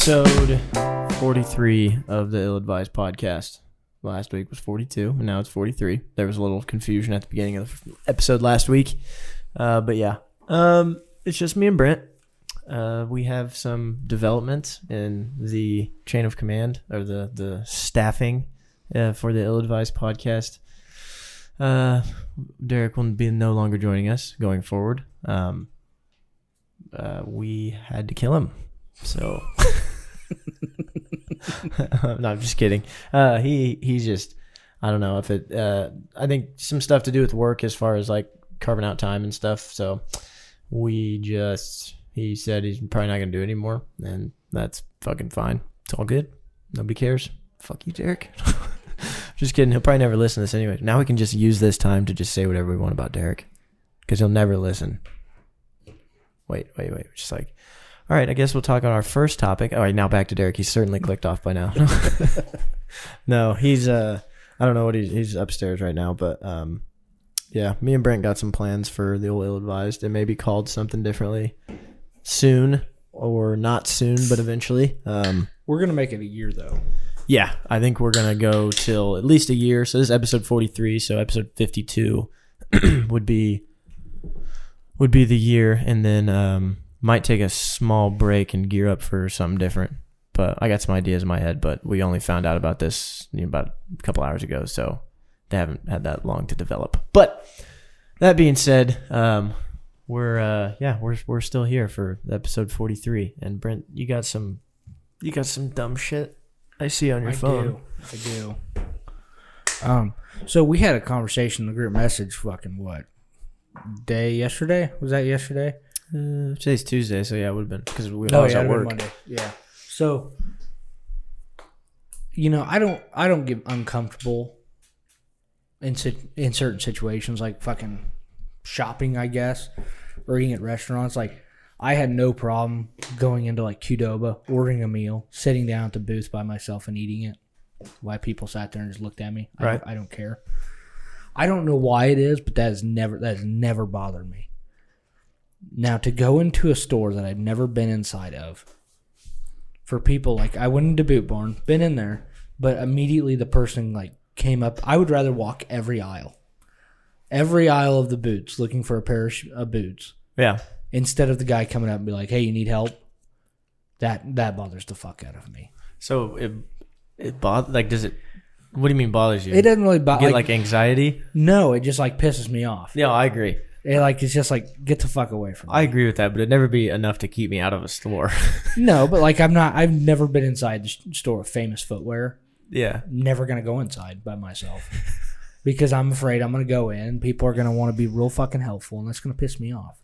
Episode 43 of the Ill Advised podcast. Last week was 42, and now it's 43. There was a little confusion at the beginning of the episode last week. Uh, but yeah, um, it's just me and Brent. Uh, we have some development in the chain of command or the, the staffing uh, for the Ill Advised podcast. Uh, Derek will be no longer joining us going forward. Um, uh, we had to kill him. So, no, I'm just kidding. Uh, he he's just I don't know if it. Uh, I think some stuff to do with work as far as like carving out time and stuff. So we just he said he's probably not gonna do it anymore, and that's fucking fine. It's all good. Nobody cares. Fuck you, Derek. just kidding. He'll probably never listen to this anyway. Now we can just use this time to just say whatever we want about Derek, because he'll never listen. Wait, wait, wait. Just like, all right. I guess we'll talk on our first topic. All right, now back to Derek. He's certainly clicked off by now. no, he's uh, I don't know what he's he's upstairs right now, but um, yeah, me and Brent got some plans for the old ill advised. It may be called something differently soon or not soon, but eventually. Um, We're gonna make it a year though. yeah, I think we're gonna go till at least a year. So this is episode forty three. So episode fifty two would be would be the year, and then um, might take a small break and gear up for something different. But I got some ideas in my head, but we only found out about this you know, about a couple hours ago, so they haven't had that long to develop. But that being said, um, we're uh, yeah we're we're still here for episode forty three. And Brent, you got some you got some dumb shit I see on your iPhone. do. I do. Um. So we had a conversation in the group message. Fucking what? Day yesterday was that yesterday? Uh, today's Tuesday, so yeah, it would have been because we Oh, was yeah, at work. Monday. Yeah. So, you know, I don't, I don't get uncomfortable in in certain situations, like fucking shopping, I guess, or eating at restaurants. Like, I had no problem going into like Qdoba, ordering a meal, sitting down at the booth by myself and eating it. Why people sat there and just looked at me, I, Right. don't, I don't care. I don't know why it is, but that has never that has never bothered me. Now to go into a store that I've never been inside of, for people like I went into Boot Barn, been in there, but immediately the person like came up. I would rather walk every aisle, every aisle of the boots, looking for a pair of, sh- of boots, Yeah, instead of the guy coming up and be like, "Hey, you need help." That that bothers the fuck out of me. so it it bothers like does it? What do you mean bothers you? It doesn't really bother. get Like, like, anxiety. no, it just like pisses me off. Yeah, I agree. It like it's just like get the fuck away from me. I agree with that, but it'd never be enough to keep me out of a store. No, but like I'm not. I've never been inside the store of famous footwear. yeah, Never gonna go inside by myself because I'm afraid I'm gonna go in. People are gonna want to be real fucking helpful, and that's gonna piss me off.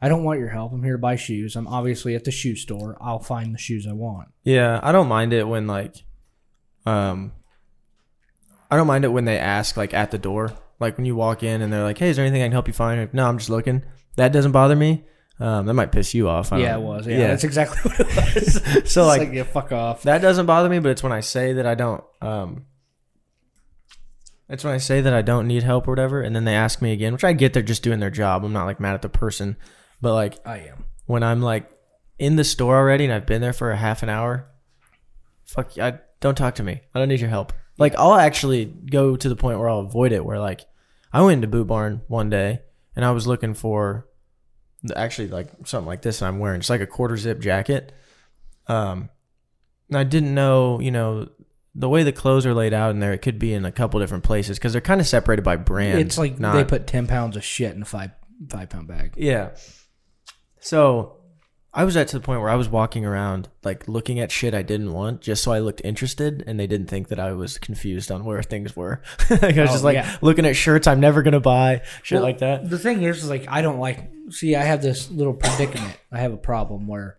I don't want your help. I'm here to buy shoes. I'm obviously at the shoe store. I'll find the shoes I want. yeah. I don't mind it when like, um, I don't mind it when they ask like at the door, like when you walk in and they're like, "Hey, is there anything I can help you find?" Like, no, I'm just looking. That doesn't bother me. Um, that might piss you off. I Yeah, it don't- was. Yeah, that's exactly what it was. So It's like, like, yeah, fuck off. That doesn't bother me, but it's when I say that I don't. Um, it's when I say that I don't need help or whatever, and then they ask me again, which I get they're just doing their job. I'm not like mad at the person, but like I am. when I'm like in the store already and I've been there for a half an hour, fuck, I don't talk to me. I don't need your help. Like I'll actually go to the point where I'll avoid it. Where like I went into Boot Barn one day and I was looking for actually like something like this, I'm wearing It's like a quarter zip jacket. Um, and I didn't know, you know, the way the clothes are laid out in there, it could be in a couple different places because they're kind of separated by brand. It's like not, they put ten pounds of shit in a five five pound bag. yeah. So I was at to the point where I was walking around like looking at shit I didn't want just so I looked interested and they didn't think that I was confused on where things were. like I was Oh, just like yeah. looking at shirts I'm never gonna buy, shit Well, like that. The thing is, is like I don't like. See, I have this little predicament. I have a problem where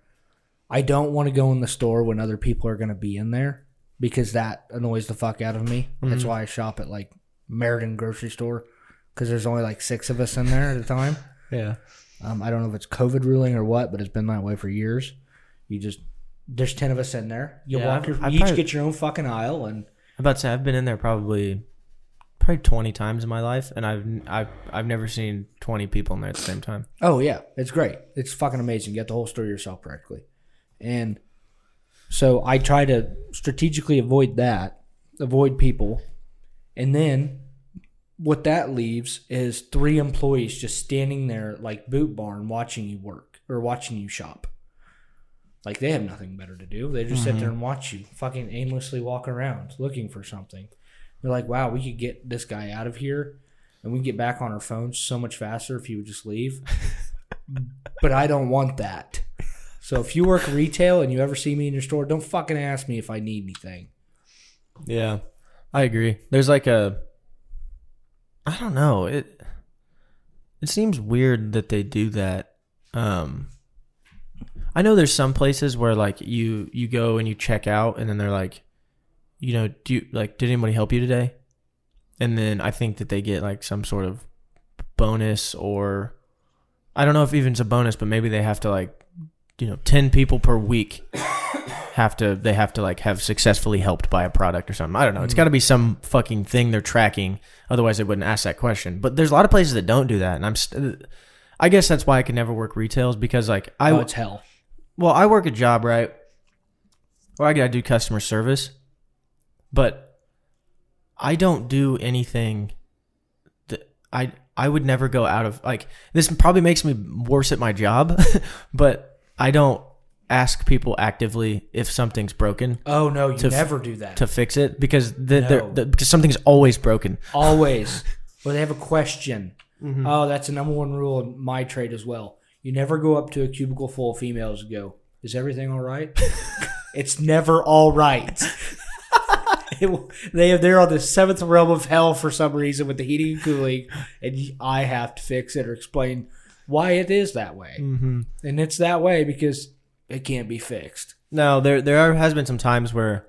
I don't want to go in the store when other people are going to be in there because that annoys the fuck out of me. That's mm-hmm. why I shop at like Meriden grocery store because there's only like six of us in there at a time. Yeah. Um, I don't know if it's COVID ruling or what, but it's been that way for years. You just there's ten of us in there. You Yeah, walk your, you each get your own fucking aisle, and I'm about to say I've been in there probably probably 20 times in my life and I've I've I've never seen 20 people in there at the same time. Oh yeah, it's great. It's fucking amazing. You get the whole store yourself practically, and So I try to strategically avoid that, avoid people, and then what that leaves is three employees just standing there like boot barn watching you work or watching you shop. Like they have nothing better to do. They just sit there mm-hmm. and watch you fucking aimlessly walk around looking for something. They're like, wow, we could get this guy out of here and we get back on our phones so much faster if he would just leave. but I don't want that. So if you work retail and you ever see me in your store, don't fucking ask me if I need anything. Yeah, I agree. There's like a, I don't know it. It seems weird that they do that. Um, I know there's some places where like you you go and you check out and then they're like, you know, do you like did anybody help you today? And then I think that they get like some sort of bonus or I don't know if even it's a bonus, but maybe they have to like you know, 10 people per week have to they have to like have successfully helped by a product or something. I don't know. It's hmm. got to be some fucking thing they're tracking. Otherwise, they wouldn't ask that question. But there's a lot of places that don't do that, and I'm. St- I guess that's why I can never work retails because like I Oh, it's hell. well I work a job right, where I gotta do customer service, but I don't do anything that I I would never go out of like this probably makes me worse at my job, but I don't ask people actively if something's broken Oh no, you To f- never do that. to fix it because the, No. the, because something's always broken. Always. Or they have a question. Mm-hmm. Oh, that's the number one rule in my trade as well. You never go up to a cubicle full of females and go, "Is everything all right?" it's never all right. They they're on the seventh realm of hell for some reason with the heating and cooling, and I have to fix it or explain why it is that way. Mm-hmm. And it's that way because it can't be fixed. No, there there are, has been some times where,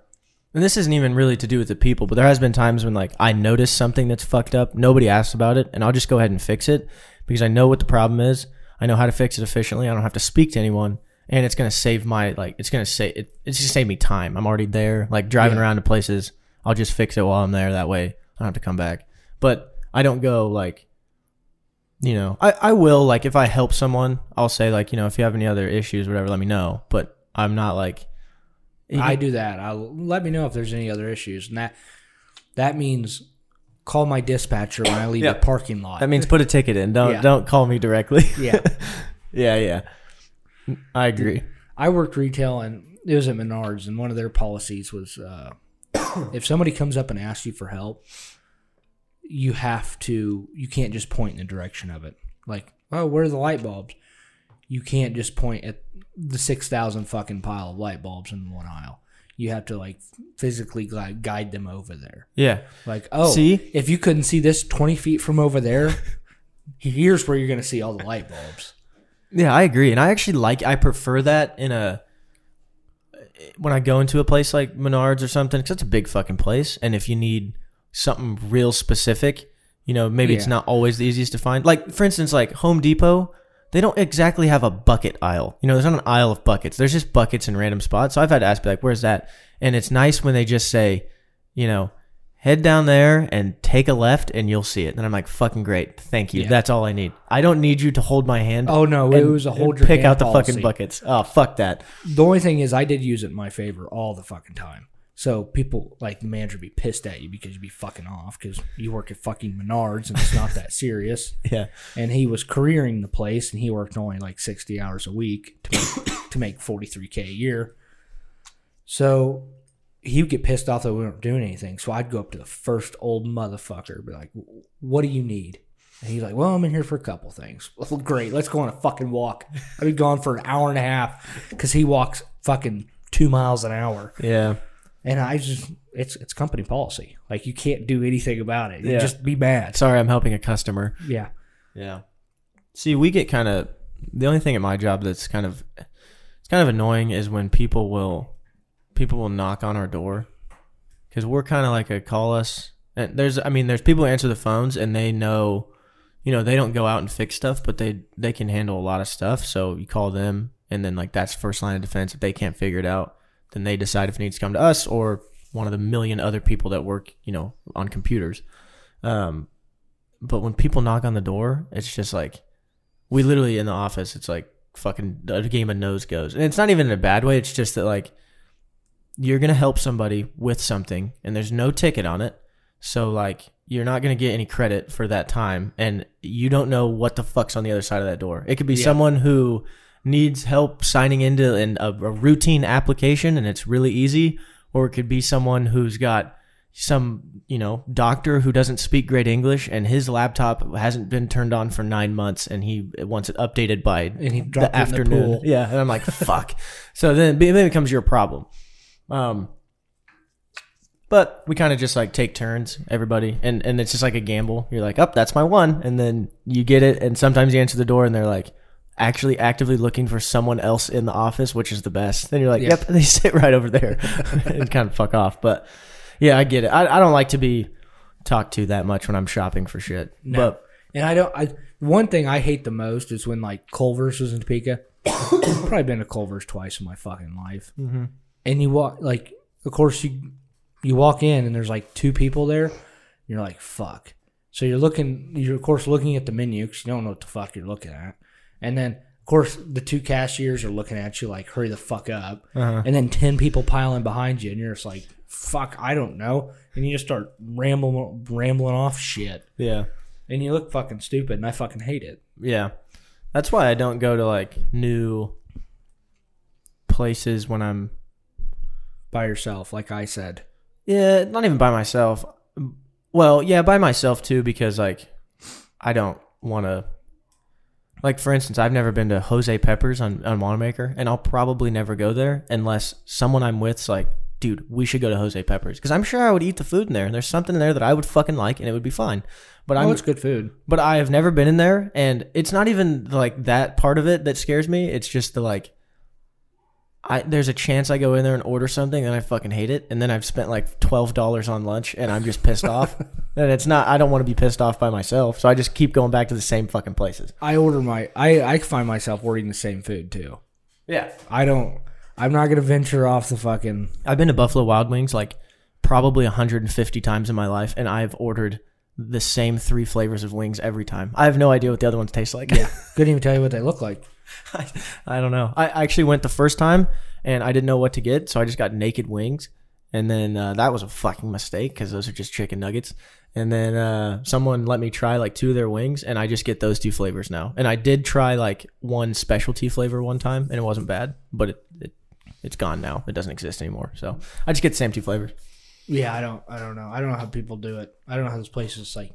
and this isn't even really to do with the people, but there has been times when like I notice something that's fucked up, nobody asks about it, and I'll just go ahead and fix it because I know what the problem is. I know how to fix it efficiently. I don't have to speak to anyone, and it's gonna save my like it's gonna save it, it's just save me time. I'm already there, like driving Yeah. around to places. I'll just fix it while I'm there. That way, I don't have to come back. But I don't go like you know, I, I will like if I help someone, I'll say like, you know, if you have any other issues, whatever, let me know. But I'm not like I do that. I'll let me know if there's any other issues, and that that means call my dispatcher when I leave Yeah. the parking lot. that means put a ticket in. Don't Yeah. don't call me directly. yeah. yeah, yeah. I agree. I worked retail and it was at Menards, and one of their policies was uh, if somebody comes up and asks you for help, you have to, you can't just point in the direction of it. Like, oh, where are the light bulbs? You can't just point at the 6,000 fucking pile of light bulbs in one aisle. You have to, like, physically gui- guide them over there. Yeah. Like, oh, See? if you couldn't see this 20 feet from over there, here's where you're going to see all the light bulbs. Yeah, I agree. And I actually like I prefer that in a when I go into a place like Menards or something cuz it's a big fucking place and if you need something real specific, you know, maybe it's Yeah. not always the easiest to find. Like for instance like Home Depot, they don't exactly have a bucket aisle. You know, there's not an aisle of buckets. There's just buckets in random spots. So I've had to ask be like, "Where's that?" And it's nice when they just say, you know, head down there and take a left and you'll see it. And I'm like, fucking great. Thank you. Yeah. That's all I need. I don't need you to hold my hand. Oh, no, it and- was a hold your pick hand out the policy. fucking buckets. Oh, fuck that. The only thing is, I did use it in my favor all the fucking time. So people like the manager be pissed at you because you'd be fucking off because you work at fucking Menards and it's not that serious. Yeah. And he was careering the place and he worked only like sixty hours a week to make, to make forty three k a year. So he would get pissed off that we weren't doing anything. So I'd go up to the first old motherfucker, and be like, "What do you need?" And he's like, "Well, I'm in here for a couple things." Well, great, let's go on a fucking walk. I'd be gone for an hour and a half because he walks fucking two miles an hour, Yeah. And I just it's it's company policy. Like you can't do anything about it. You Yeah. just be mad. Sorry, I'm helping a customer. Yeah. Yeah. See, we get kind of the only thing at my job that's kind of it's kind of annoying is when people will people will knock on our door because we're kind of like a call us. And there's, I mean, there's people who answer the phones and they know, you know, they don't go out and fix stuff, but they they can handle a lot of stuff. So you call them, and then like that's first line of defense. If they can't figure it out, then they decide if it needs to come to us or one of the million other people that work, you know, on computers. Um, but when people knock on the door, it's just like we literally in the office. It's like fucking a game of nose goes, and it's not even in a bad way. It's just that like you're gonna help somebody with something, and there's no ticket on it, so like you're not gonna get any credit for that time, and you don't know what the fuck's on the other side of that door. It could be Yeah. someone who needs help signing into an, a, a routine application, and it's really easy, or it could be someone who's got some you know doctor who doesn't speak great English and his laptop hasn't been turned on for nine months and he wants it updated by the in the afternoon. Yeah, and I'm like fuck. So then it becomes your problem. Um, but we kind of just like take turns, everybody, and and it's just like a gamble. You're like, oh, that's my one, and then you get it, and sometimes you answer the door and they're like. Actually, actively looking for someone else in the office, which is the best. Then you're like, Yeah. "Yep," they sit right over there, and kind of fuck off. But yeah, I get it. I, I don't like to be talked to that much when I'm shopping for shit. No. But And I don't. I one thing I hate the most is when like Culver's was in Topeka. Probably been to Culver's twice in my fucking life. Mm-hmm. And you walk like, of course you you walk in and there's like two people there. You're like fuck. So you're looking. You're of course looking at the menu because you don't know what the fuck you're looking at. And then of course the two cashiers are looking at you like hurry the fuck up. Uh-huh. And then ten people piling behind you, and you're just like fuck. I don't know. And you just start rambling rambling off shit yeah, and you look fucking stupid, and I fucking hate it. yeah, that's why I don't go to like new places when I'm By yourself, like I said. Yeah, not even by myself. Well, yeah, by myself too, because like I don't want to. Like for instance, I've never been to Jose Peppers on on Wanamaker, and I'll probably never go there unless someone I'm with's like, dude, we should go to Jose Peppers because I'm sure I would eat the food in there, and there's something in there that I would fucking like, and it would be fine. But Oh, I'm it's good food. but I have never been in there, and it's not even like that part of it that scares me. It's just the like, I there's a chance I go in there and order something and I fucking hate it, and then I've spent like twelve dollars on lunch and I'm just pissed off. And it's not. I don't want to be pissed off by myself, so I just keep going back to the same fucking places. I order my. I I find myself ordering the same food too. Yeah, I don't. I'm not gonna venture off the fucking. I've been to Buffalo Wild Wings like probably 150 times in my life, and I've ordered the same three flavors of wings every time. I have no idea what the other ones taste like. Yeah, couldn't even tell you what they look like. I, I don't know. I actually went the first time and I didn't know what to get, so I just got naked wings, and then uh, that was a fucking mistake because those are just chicken nuggets. And then uh, someone let me try like two of their wings, and I just get those two flavors now. And I did try like one specialty flavor one time, and it wasn't bad, but it, it it's gone now. It doesn't exist anymore. So I just get the same two flavors. Yeah, I don't. I don't know. I don't know how people do it. I don't know how this place is like.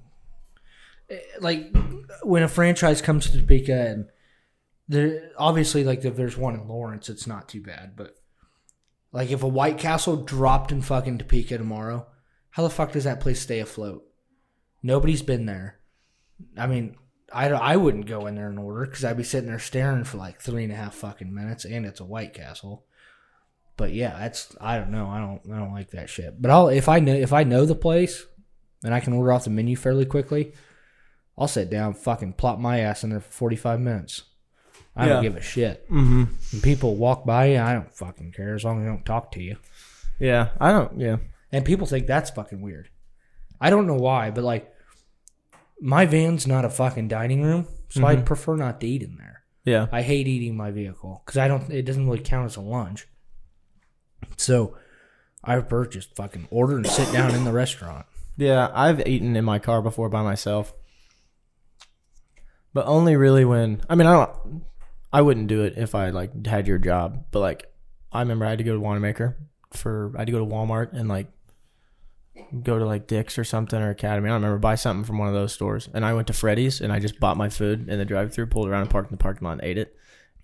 eh, Like when a franchise comes to Topeka and there obviously like if there's one in Lawrence, it's not too bad. But like if a White Castle dropped in fucking Topeka tomorrow, how the fuck does that place stay afloat? Nobody's been there. I mean, I, I wouldn't go in there and order because I'd be sitting there staring for like three and a half fucking minutes, and it's a White Castle. But yeah, that's I don't know. I don't I don't like that shit. But I'll if I know if I know the place and I can order off the menu fairly quickly, I'll sit down, fucking plop my ass in there for forty five minutes. I Yeah. don't give a shit. Mm-hmm. And people walk by you, I don't fucking care as long as they don't talk to you. Yeah, I don't. Yeah, And people think that's fucking weird. I don't know why, but like my van's not a fucking dining room, so I'd prefer not to eat in there. yeah, I hate eating my vehicle because I don't. It doesn't really count as a lunch. So I prefer just fucking order and sit down in the restaurant. yeah. I've eaten in my car before by myself, but only really when I mean I don't. I wouldn't do it if I like had your job, but like I remember I had to go to Wanamaker for I had to go to Walmart and like go to like Dick's or something or Academy. I don't remember buy something from one of those stores, and I went to Freddy's and I just bought my food in the drive-through, pulled around and parked in the parking lot and ate it.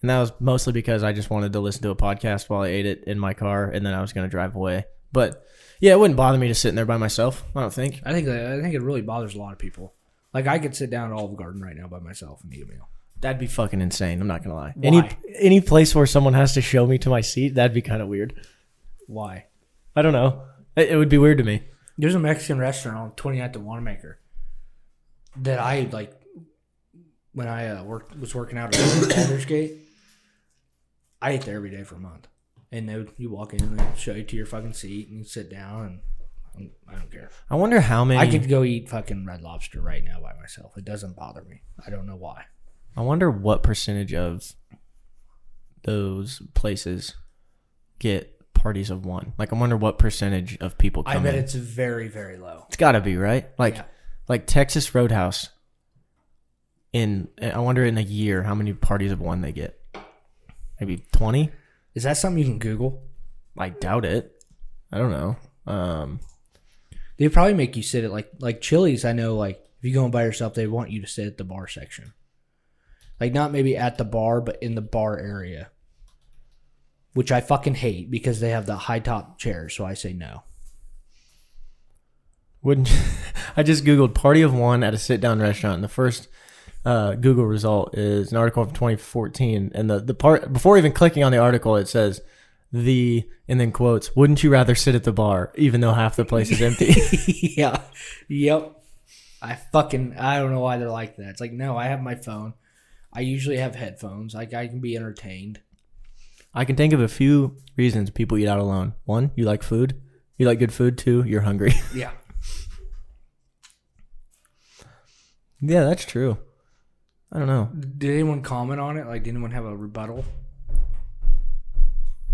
And that was mostly because I just wanted to listen to a podcast while I ate it in my car, and then I was going to drive away. But yeah, it wouldn't bother me to sit in there by myself. I don't think. I think that, I think it really bothers a lot of people. Like I could sit down at Olive Garden right now by myself and eat a meal. That'd be fucking insane. I'm not gonna lie. Why? Any any place where someone has to show me to my seat, that'd be kind of weird. Why? I don't know. It, it would be weird to me. There's a Mexican restaurant on 29th and Wanamaker that I like when I uh, worked was working out at Aldersgate. I ate there every day for a month, and they would, you walk in and they show you to your fucking seat and you sit down and. and I don't care. I wonder how many. I could go eat fucking red lobster right now by myself. It doesn't bother me. I don't know why. I wonder what percentage of those places get parties of one? Like, I wonder what percentage of people I bet in. it's very very low. It's got to be right. Like, Yeah. like Texas Roadhouse. In I wonder in a year how many parties of one they get. Maybe twenty. Is that something you can Google? I doubt it. I don't know. Um, They probably make you sit at like like Chili's. I know like if you go in by yourself, they want you to sit at the bar section. Like not maybe at the bar, but in the bar area. Which I fucking hate because they have the high top chairs, so I say no. Wouldn't I just googled party of one at a sit down restaurant and the first uh, Google result is an article from 2014 and the the part before even clicking on the article it says the and then quotes wouldn't you rather sit at the bar even though half the place is empty yeah. Yep. I fucking I don't know why they're like that. It's like no, I have my phone. I usually have headphones. Like I can be entertained. I can think of a few reasons people eat out alone. One, you like food. You like good food. Two, you're hungry. Yeah. yeah, that's true. I don't know. Did anyone comment on it? Like did anyone have a rebuttal?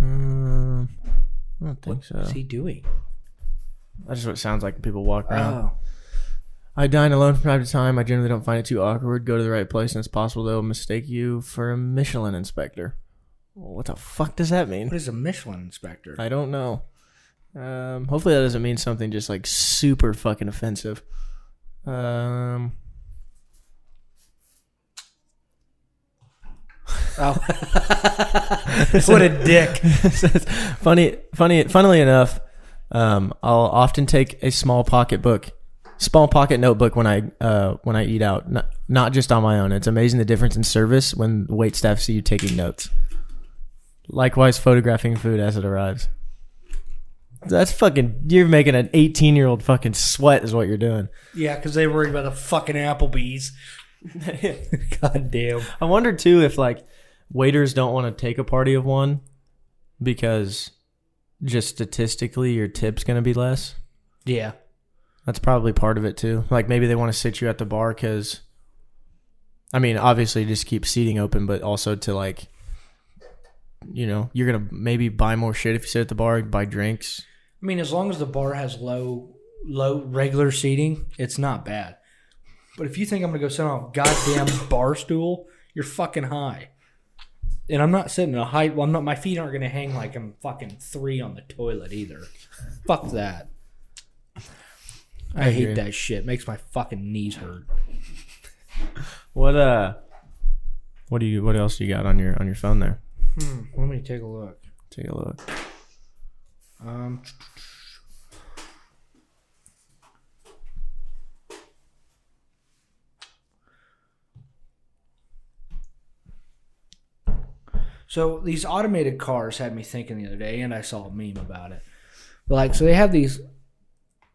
Um, I don't think so. What's he doing? That's just what it sounds like when people walk around. Oh. I dine alone from time to time. I generally don't find it too awkward. Go to the right place, and it's possible they'll mistake you for a Michelin inspector. What the fuck does that mean? What is a Michelin inspector? I don't know. Um, hopefully that doesn't mean something just like super fucking offensive. Um, Oh. what a dick. funny, funny, funnily enough, um, I'll often take a small pocket book, small pocket notebook when I uh, when I eat out, not, not just on my own. It's amazing the difference in service when the wait staff see you taking notes. Likewise, photographing food as it arrives. That's fucking. You're making an 18 year old fucking sweat, is what you're doing. Yeah, because they worried about the fucking Applebee's. God damn. I wonder too if like waiters don't want to take a party of one because just statistically your tip's gonna be less. Yeah. That's probably part of it too. Like maybe they want to sit you at the bar because, I mean, obviously just keep seating open, but also to like, you know, you're gonna maybe buy more shit if you sit at the bar, buy drinks. I mean, as long as the bar has low, low regular seating, it's not bad. But if you think I'm gonna go sit on a goddamn bar stool, you're fucking high. And I'm not sitting in a high. Well, I'm not. My feet aren't gonna hang like I'm fucking three on the toilet either. Fuck that. I, I hate that shit. Makes my fucking knees hurt. What uh, what do you? What else you got on your on your phone there? Hmm, let me take a look. Take a look. Um, so these automated cars had me thinking the other day, and I saw a meme about it. But like, so they have these.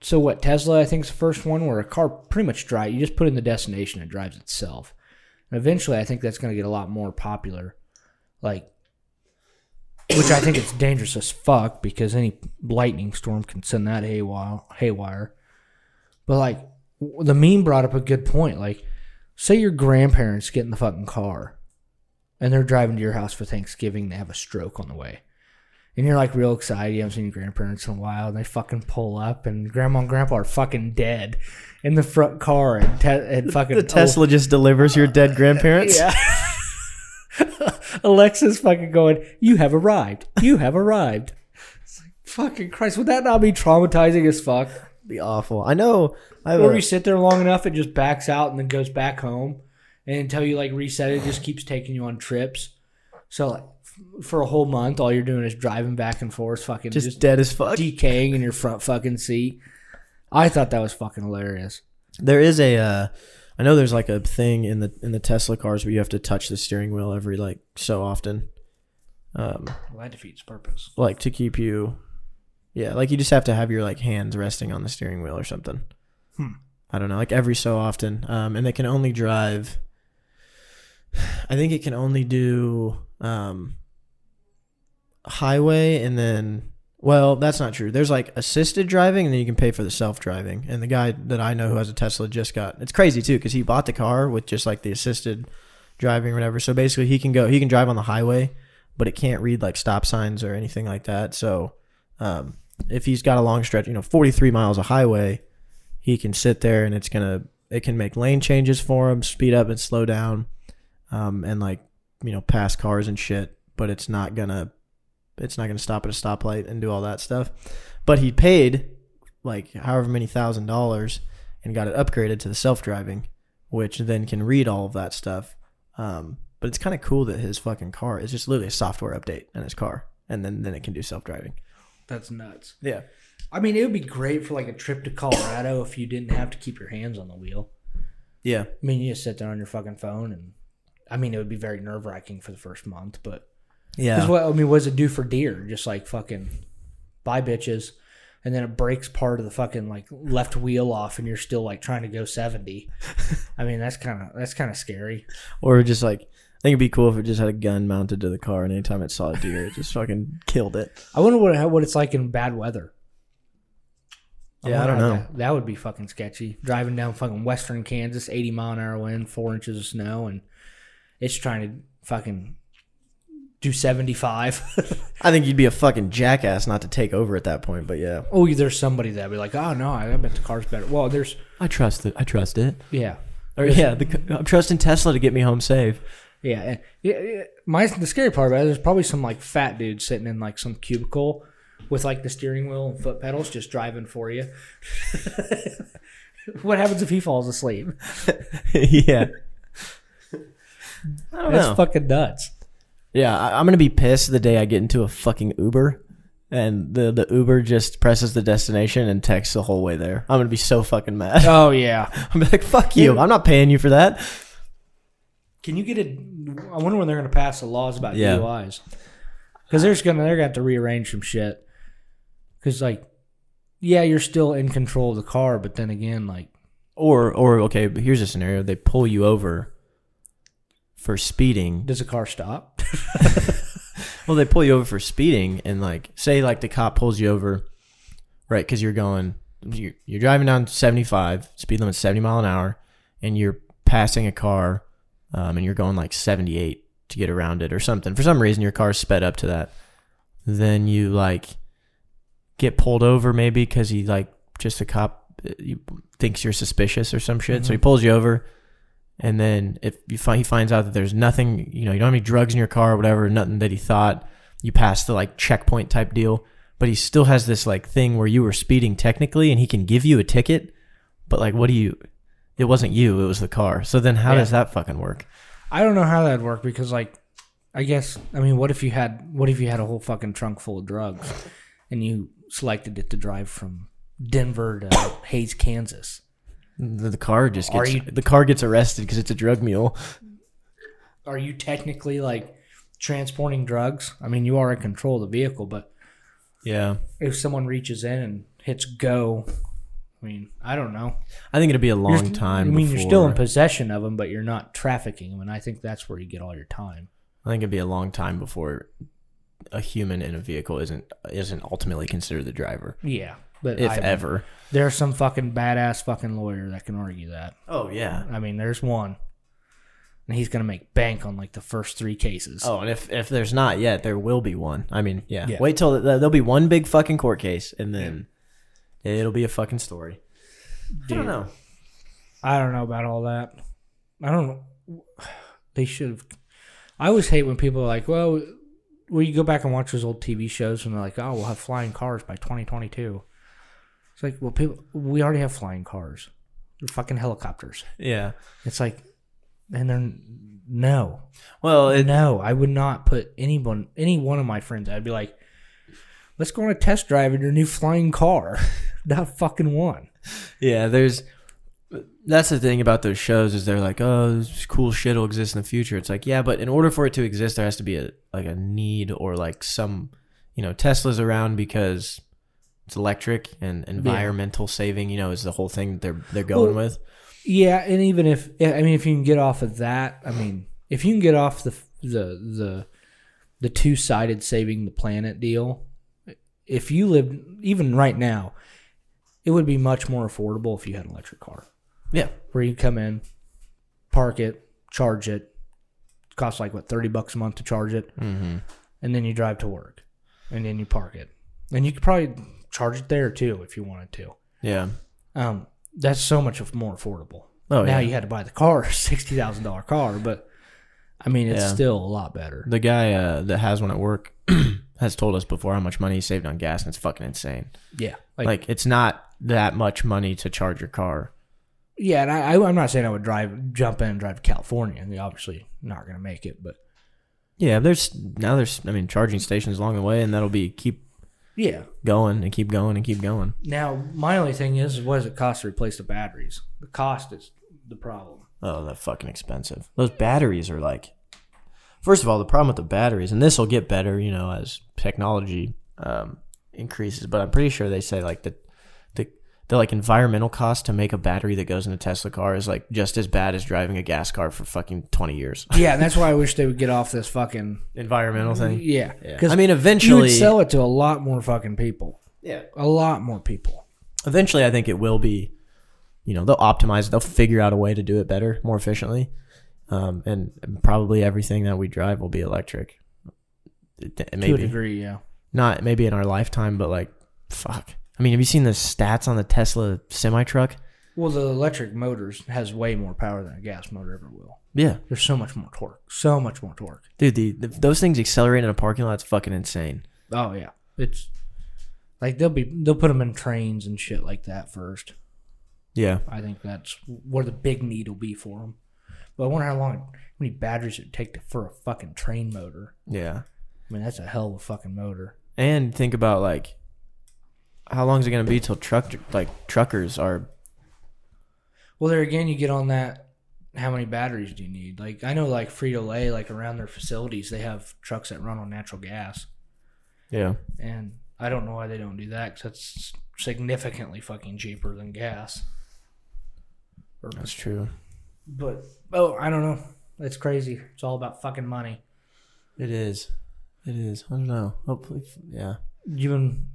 So what? Tesla, I think, is the first one where a car pretty much drive. You just put in the destination, it drives itself. And eventually, I think that's going to get a lot more popular. Like which I think it's dangerous as fuck because any lightning storm can send that haywire. haywire. But like the meme brought up a good point. Like, say your grandparents get in the fucking car and they're driving to your house for Thanksgiving. They have a stroke on the way, and you're like real excited. You haven't seen your grandparents in a while. And they fucking pull up, and grandma and grandpa are fucking dead in the front car, and, te- and fucking The oh Tesla just delivers your dead grandparents. yeah. Alexa's fucking going, You have arrived. You have arrived. It's like, fucking Christ, would that not be traumatizing as fuck? be awful. I know. I Or you sit there long enough, it just backs out and then goes back home. And until you like reset it, it just keeps taking you on trips. So, like, f- for a whole month, all you're doing is driving back and forth, fucking just, just, dead as fuck. decaying in your front fucking seat. I thought that was fucking hilarious. There is a. Uh, I know there's like a thing in the in the Tesla cars where you have to touch the steering wheel every like so often, um, Well, that defeats purpose. like to keep you. Yeah, like you just have to have your like hands resting on the steering wheel or something. Hmm. I don't know, like every so often, um, and they can only drive. I think it can only do um, highway and then well that's not true. There's like assisted driving and then you can pay for the self-driving. And the guy that i know who has a tesla just got it's crazy too because he bought the car with just like the assisted driving or whatever. So basically he can go he can drive on the highway but it can't read like stop signs or anything like that. So Um, if he's got a long stretch, you know, 43 miles of highway, he can sit there and it's gonna it can make lane changes for him, speed up and slow down, um, and like you know pass cars and shit. But it's not gonna it's not gonna stop at a stoplight and do all that stuff. But he paid like however many thousand dollars and got it upgraded to the self driving, which then can read all of that stuff. Um, but it's kind of cool that his fucking car is just literally a software update in his car, and then then it can do self driving. That's nuts. Yeah. I mean, it would be great for like a trip to Colorado if you didn't have to keep your hands on the wheel. Yeah. I mean, you just sit there on your fucking phone, and I mean, it would be very nerve wracking for the first month. But Yeah. because what I mean, what does it do for deer? Just like fucking buy bitches, and then it breaks part of the fucking like left wheel off, and you're still like trying to go seventy. I mean, that's kind of that's kind of scary. Or just like, I think it'd be cool if it just had a gun mounted to the car, and anytime it saw a deer, it just fucking killed it. I wonder what what it's like in bad weather. Yeah, I don't know. That, that would be fucking sketchy. Driving down fucking western Kansas, eighty mile an hour wind, four inches of snow, and it's trying to fucking do seventy five. I think you'd be a fucking jackass not to take over at that point. But yeah, oh, there's somebody that'd be like, oh no, I bet the car's better. Well, there's I trust it. I trust it. yeah, Or yeah, the, I'm trusting Tesla to get me home safe. yeah, yeah. yeah. My the scary part about it is probably some like fat dude sitting in like some cubicle with like the steering wheel and foot pedals just driving for you. what happens if he falls asleep? yeah. I don't That's know. fucking nuts. Yeah, I, I'm gonna be pissed the day I get into a fucking Uber, and the the Uber just presses the destination and texts the whole way there. I'm gonna be so fucking mad. Oh yeah. I'm like, fuck you. I'm not paying you for that. Can you get a? I wonder when they're going to pass the laws about Yeah. DUIs. Because there's gonna they're going to have to rearrange some shit. Because like, yeah, you're still in control of the car, but then again, like, Or or okay, but here's a scenario: they pull you over for speeding. does a car stop? Well, they pull you over for speeding, and like, say, like the cop pulls you over, right? Because you're going, you're, you're driving down 75, speed limit 70 mile an hour, and you're passing a car, um, and you're going like 78 to get around it or something. For some reason, your car's sped up to that. Then you like get pulled over maybe because he like just a cop uh, you, thinks you're suspicious or some shit. So he pulls you over, and then if you find he finds out that there's nothing, you know, you don't have any drugs in your car or whatever, nothing that he thought, you pass the like checkpoint type deal. But he still has this like thing where you were speeding technically, and he can give you a ticket. But like, what do you? It wasn't you; it was the car. So then, how Yeah. does that fucking work? I don't know how that'd work because like, I guess I mean, what if you had what if you had a whole fucking trunk full of drugs, and you selected it to drive from Denver to Hays, Kansas? The, the car just gets you- the car gets arrested because it's a drug mule. Are you technically like transporting drugs? I mean, you are in control of the vehicle, but Yeah, if someone reaches in and hits go, I mean, I don't know. I think it'll be a long You're- time. I mean, you're still in possession of them, but you're not trafficking them, and I think that's where you get all your time. I think it'd be a long time before a human in a vehicle isn't isn't ultimately considered the driver, Yeah, but if I, ever. there's some fucking badass fucking lawyer that can argue that. Oh yeah. I mean, there's one, and he's gonna make bank on like the first three cases. Oh, and if if there's not yet, there will be one. I mean, yeah. Yeah. Wait till th- there'll be one big fucking court case, and then it'll be a fucking story. I don't know. I don't know about all that. I don't know. They should have. I always hate when people are like, well, well, you go back and watch those old TV shows and they're like, oh, we'll have flying cars by 2022. It's like, well, people, we already have flying cars. They're fucking helicopters. Yeah. It's like, and then no, Well, it, no, I would not put anyone, any one of my friends. I'd be like, let's go on a test drive in your new flying car. not fucking one. yeah. There's that's the thing about those shows is they're like, oh, this cool shit will exist in the future. It's like, yeah, but in order for it to exist, there has to be a like a need or like some, you know, Tesla's around because it's electric and environmental saving. You know, is the whole thing that they're they're going Well, with. Yeah, and even if I mean, if you can get off of that, I mean, if you can get off the the the the two sided saving the planet deal, if you lived even right now, it would be much more affordable if you had an electric car Yeah. where you come in, park it, charge it, costs like what thirty bucks a month to charge it, Mm-hmm. and then you drive to work, and then you park it, and you could probably charge it there too if you wanted to. Yeah. Um, that's so much more affordable. Oh now yeah. you had to buy the car, sixty thousand dollar car, but I mean it's Yeah. still a lot better. The guy uh, that has one at work has told us before how much money he saved on gas, and it's fucking insane. Yeah, like, Like, it's not that much money to charge your car. yeah, and I, I I'm not saying I would drive jump in and drive to California, and you're obviously not gonna make it, but Yeah, there's now there's I mean charging stations along the way, and that'll be keep yeah. going and keep going and keep going. Now my only thing is, what does it cost to replace the batteries? The cost is the problem. Oh, that's fucking expensive. Those batteries are like, first of all, the problem with the batteries, and this will get better, you know, as technology um, increases. But I'm pretty sure they say like the the the like environmental cost to make a battery that goes in a Tesla car is like just as bad as driving a gas car for fucking 20 years. Yeah, and that's why I wish they would get off this fucking environmental thing. yeah. Yeah. Because I mean, eventually you eventually, would sell it to a lot more fucking people. yeah. A lot more people. Eventually, I think it will be. You know, they'll optimize. it. They'll figure out a way to do it better, more efficiently, um, and probably everything that we drive will be electric. It- it- To a Maybe degree, yeah. not maybe in our lifetime, but like, fuck. I mean, have you seen the stats on the Tesla semi truck? Well, the electric motors has way more power than a gas motor ever will. Yeah, There's so much more torque. So much more torque. dude, the, the those things accelerate in a parking lot. It's fucking insane. Oh yeah, it's like they'll be they'll put them in trains and shit like that first. Yeah, I think that's where the big need will be for them. But I wonder how long, how many batteries it would take to, for a fucking train motor. yeah. I mean, that's a hell of a fucking motor. And think about like, how long is it gonna be till truck like truckers are? Well, there again, you get on that. How many batteries do you need? Like I know, like Frito Lay, like around their facilities, they have trucks that run on natural gas, Yeah, and I don't know why they don't do that because that's significantly fucking cheaper than gas. Or- that's true. But oh, I don't know. It's crazy. It's all about fucking money. It is. It is. I don't know. Hopefully, yeah. You been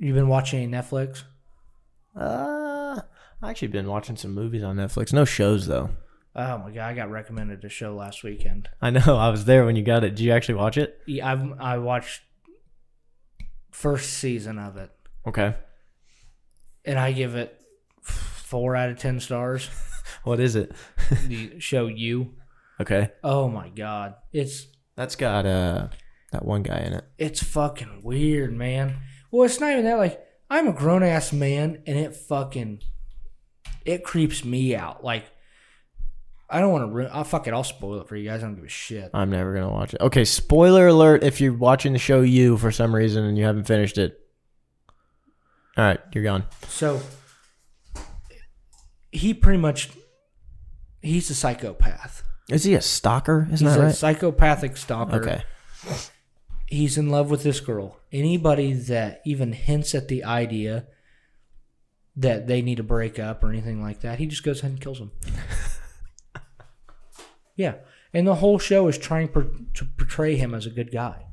you been watching Netflix? Uh, I actually been watching some movies on Netflix. No shows though. Oh my god, I got recommended a show last weekend. I know. I was there when you got it. Did you actually watch it? Yeah, I've I watched first season of it, Okay. and I give it four out of ten stars. What is it? the show you. Okay. Oh my god, it's That's got uh that one guy in it. it's fucking weird, man. Well, it's not even that. Like, I'm a grown ass man, and it fucking it creeps me out. Like, I don't want to ruin. I'll fuck it. I'll spoil it for you guys. I don't give a shit. I'm never gonna watch it. Okay, spoiler alert if you're watching the show you for some reason and you haven't finished it. All right, you're gone. So he pretty much he's a psychopath. Is he a stalker? Isn't He's that a right? psychopathic stalker. Okay. He's in love with this girl. Anybody that even hints at the idea that they need to break up or anything like that, he just goes ahead and kills them. yeah. And the whole show is trying per- to portray him as a good guy.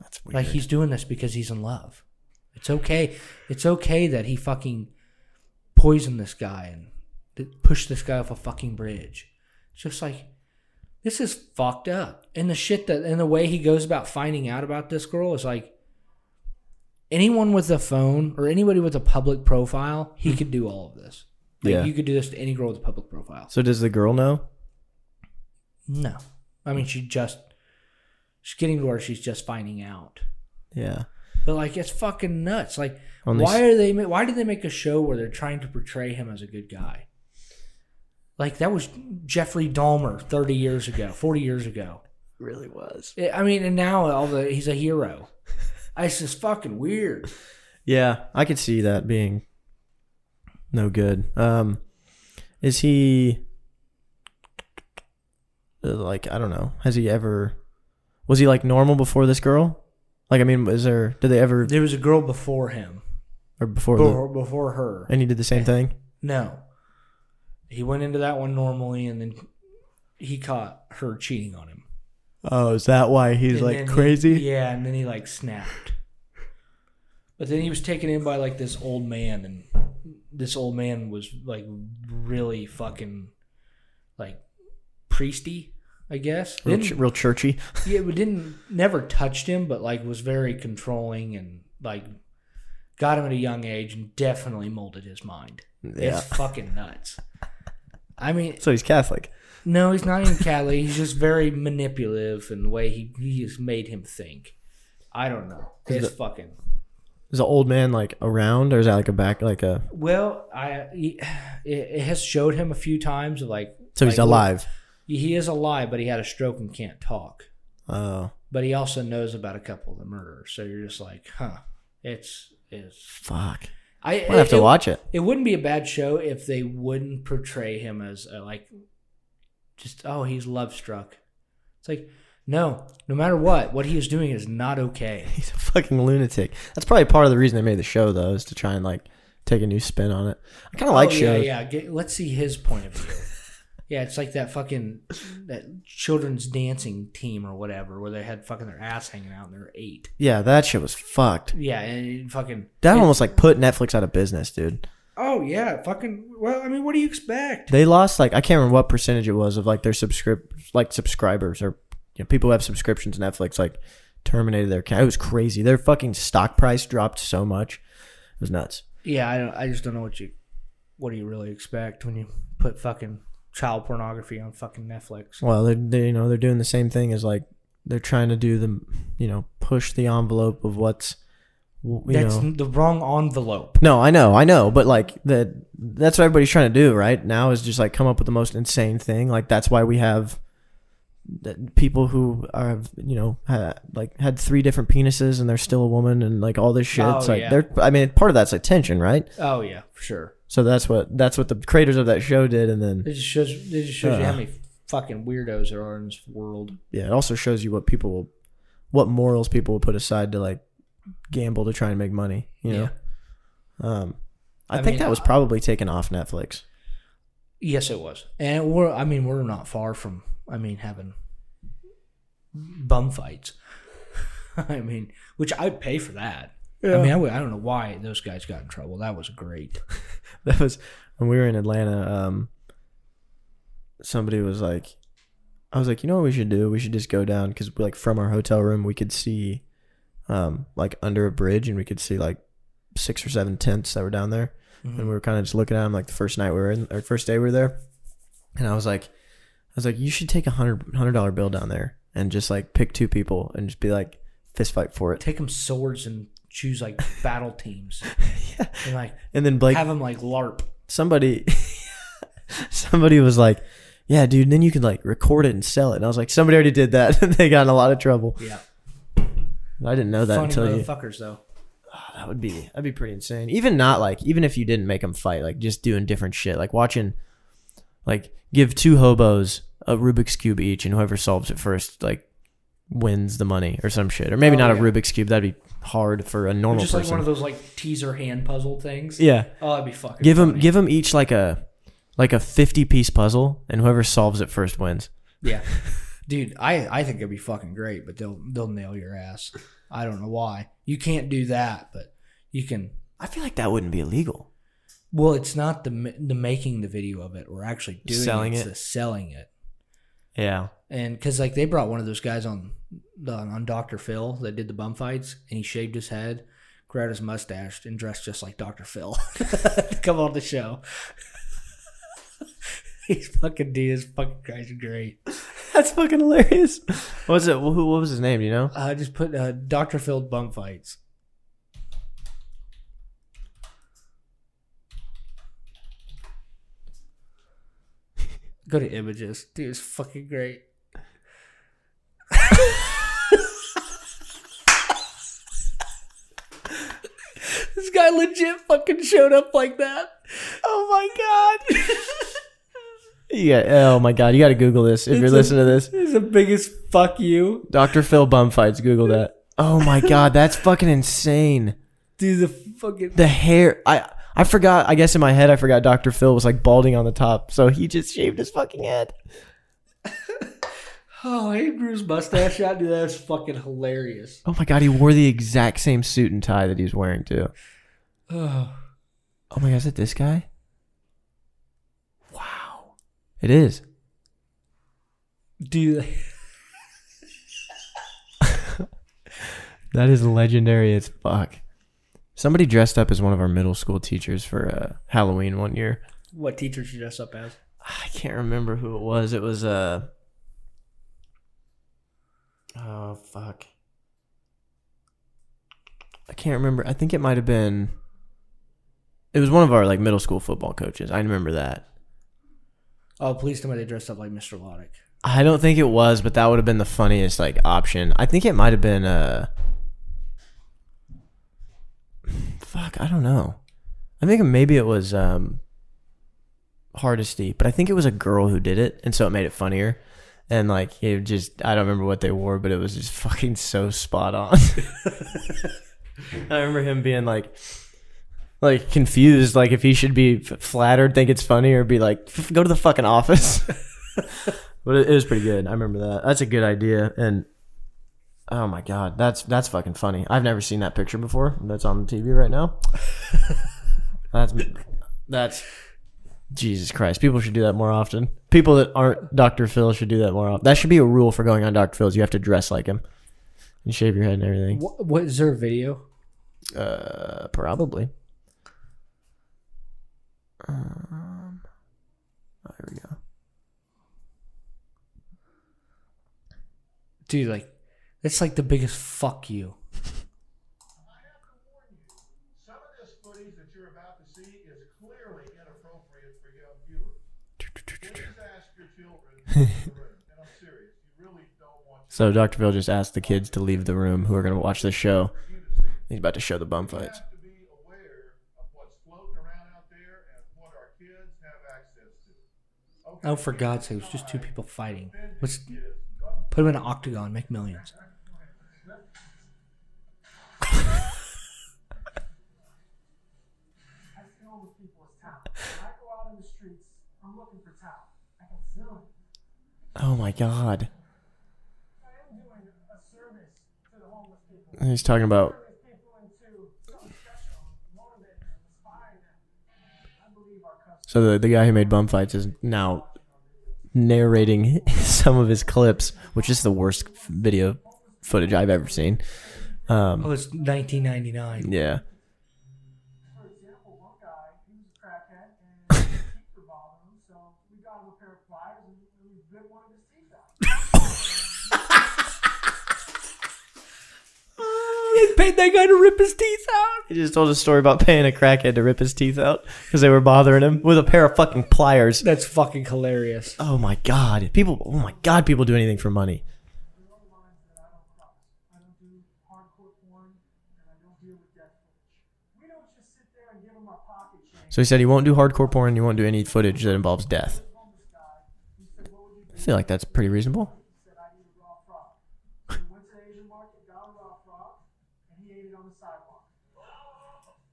That's weird. Like he's doing this because he's in love. It's okay. It's okay that he fucking poisoned this guy and pushed this guy off a fucking bridge. It's just like this is fucked up. And the shit that and the way he goes about finding out about this girl is like anyone with a phone or anybody with a public profile, he could do all of this. Like Yeah. you could do this to any girl with a public profile. so does the girl know? No. I mean she just she's getting to where she's just finding out. Yeah. But like it's fucking nuts. Like Only why are they? Why did they make a show where they're trying to portray him as a good guy? Like that was Jeffrey Dahmer thirty years ago, forty years ago. really was. I- I mean, and now all the he's a hero. It's just fucking weird. Yeah, I could see that being no good. Um, is he uh, like I don't know? Has he ever? Was he like normal before this girl? Like I mean, is there? Did they ever There was a girl before him, or before? The, before, before her. and he did the same thing. No, he went into that one normally, and then he caught her cheating on him. Oh, is that why he's And like then he- crazy? yeah, and then he like snapped. But then he was taken in by like this old man, and this old man was like really fucking like priesty, I guess. Real, ch- real churchy. yeah, but didn't never touched him, but like was very controlling and like got him at a young age and definitely molded his mind. Yeah. It's fucking nuts. I mean, So he's Catholic. no, he's not even Catholic. He's just very manipulative in the way he he has made him think. I don't know. It's fucking. Is the old man like around, or is that like a back, like a? Well, I he, it, has showed him a few times like So he's alive. He is alive, but he had a stroke and can't talk. Oh, But he also knows about a couple of the murderers. So you're just like, huh? It's it's. fuck. I have to it, watch it. It wouldn't be a bad show if they wouldn't portray him as a, like, just oh he's love struck. It's like no, no matter what, what he is doing is not okay. He's a fucking lunatic. That's probably part of the reason they made the show, though, is to try and like take a new spin on it. I kind of like oh, shows. Yeah, yeah. Let's see his point of view. Yeah, it's like that fucking that children's dancing team or whatever, where they had fucking their ass hanging out and they're eight. Yeah, that shit was fucked. Yeah, and fucking That it- almost like put Netflix out of business, dude. Oh yeah, fucking. Well, I mean, what do you expect? They lost like I can't remember what percentage it was of like their subscrip like subscribers or you know people who have subscriptions to Netflix like terminated their account. It was crazy. Their fucking stock price dropped so much. It was nuts. Yeah, I don't. I just don't know what you. What do you really expect when you put fucking child pornography on fucking Netflix? Well, they're they, you know they're doing the same thing as like they're trying to do the you know push the envelope of what's you That's know. the wrong envelope. No, I know, I know, but like that that's what everybody's trying to do right now is just like come up with the most insane thing. Like that's why we have that people who are you know ha, like had three different penises and they're still a woman and like all this shit. Oh, it's like yeah. they're I mean part of that's attention, right? Oh yeah, for sure. So that's what that's what the creators of that show did, and then It just shows. It just shows you how Uh. many fucking weirdos there are in this world. yeah, it also shows you what people will, what morals people will put aside to like gamble to try and make money. You know, um, I, I think mean, that was probably taken off Netflix. Yes, it was, and we're. I mean, we're not far from. I mean, having bum fights. I mean, which I'd pay for that. I mean, I, I don't know why those guys got in trouble. That was great. that was when we were in Atlanta. Um, somebody was like, I was like, you know what we should do? We should just go down because like from our hotel room we could see, um, like under a bridge and we could see like six or seven tents that were down there, and we were kind of just looking at them like the first night we were in, or first day we were there, and I was like, I was like, you should take a hundred hundred dollar bill down there and just like pick two people and just be like fist fight for it, Take them swords and choose like battle teams, yeah. and like and then Blake have them like LARP. somebody somebody was like yeah dude then you can like record it and sell it and i was like somebody already did that and they got in a lot of trouble Yeah, i didn't know that funny until you motherfuckers though. Ah, that would be that'd be pretty insane even not like even if you didn't make them fight like just doing different shit like watching like give two hobos a rubik's cube each and whoever solves it first like wins the money or some shit or maybe Oh, not yeah. a rubik's cube that'd be hard for a normal person. Just like one of those like teaser hand puzzle things. yeah Oh, that'd be fucking. give them funny. give them each like a like a 50 piece puzzle and whoever solves it first wins Yeah, dude, I I think it'd be fucking great, but they'll they'll nail your ass. I don't know why. You can't do that, but you can. I feel like that wouldn't be illegal. Well, it's not the the making the video of it or actually doing Selling it, it's it. the selling it. Yeah. And because like they brought one of those guys on the, on Doctor Phil that did the bum fights, and he shaved his head, grabbed his mustache, and dressed just like Doctor Phil to come on the show. He's fucking dude is fucking crazy great. That's fucking hilarious. What was it? Who? What was his name? You know? Uh, just put uh, Doctor Phil bum fights. Go to images, dude. It's fucking great. this guy legit fucking showed up like that. Oh my god. yeah. Oh my god. You got to Google this if you're It's a- listening to this. It's the biggest fuck you, Dr. Phil bum fights. Google that. Oh my god. That's fucking insane. dude. The fucking The hair. I. I forgot. I guess in my head, I forgot Dr. Phil was like balding on the top, so he just shaved his fucking head. oh, he grew his mustache out, dude. That's fucking hilarious. Oh my god. He wore the exact same suit and tie that he was wearing too. Oh. Oh my god. Is it this guy? Wow. It is. Dude, That is legendary as fuck. Somebody dressed up as one of our middle school teachers for uh, Halloween one year. What teacher did you dress up as? I can't remember who it was. It was uh Oh fuck. I can't remember. I think it might have been it was one of our like middle school football coaches. I remember that. Oh, please tell me they dressed up like Mr. Loddick. I don't think it was, but that would have been the funniest like option. I think it might have been uh fuck, I don't know. I think maybe it was um Hardesty, but I think it was a girl who did it, and so it made it funnier. And like it just I don't remember what they wore, but it was just fucking so spot on. I remember him being like like confused, like if he should be flattered, think it's funny, or be like, "F- go to the fucking office. but it, it was pretty good. I remember that. That's a good idea. And oh my god, that's that's fucking funny. I've never seen that picture before. That's on the TV right now. that's that's Jesus Christ. People should do that more often. People that aren't Dr. Phil should do that more often. That should be a rule for going on Dr. Phil's. You have to dress like him and shave your head and everything. What, what is there a video? Uh, probably. Um, oh, here we go. Dude, like, it's like the biggest fuck you. Some of this footage that you're about to see is clearly inappropriate for young viewers. Please ask your children to leave the room. And I'm serious. You really don't want So Dr. Phil just asked the kids to leave the room who are going to watch the show. He's about to show the bum fights. have to be aware of what's floating around out there and what our kids have access to. Okay, Oh, for God's sake, it's just two people fighting. Let's put them in an octagon, make millions. I film with people's talent. When I go out in the streets, I'm looking for talent. I can feel it. Oh my god. I am doing a service to the homeless people. He's talking about Turning people into something special, motivating them, inspiring them. I believe our customers. so the the guy who made bum fights is now narrating some of his clips, which is the worst video footage I've ever seen. Um, Oh, it's 1999. yeah. For example, one guy, he was a crackhead, and his teeth were bothering him, so we got him a pair of pliers and we bit one of his teeth out. He paid that guy to rip his teeth out. He just told a story about paying a crackhead to rip his teeth out because they were bothering him with a pair of fucking pliers. That's fucking hilarious. Oh my god, people! Oh my god, people do anything for money. There are lines that I don't cross. I don't do hardcore porn, and I don't deal with death footage. We don't just sit there and give him our pocket change. So he said he won't do hardcore porn. He won't do any footage that involves death. homeless guy, he said, what would you do? I feel like that's pretty reasonable. He said, I need a raw frog. So we went to the Asian market, got a raw frog, and he ate it on the sidewalk.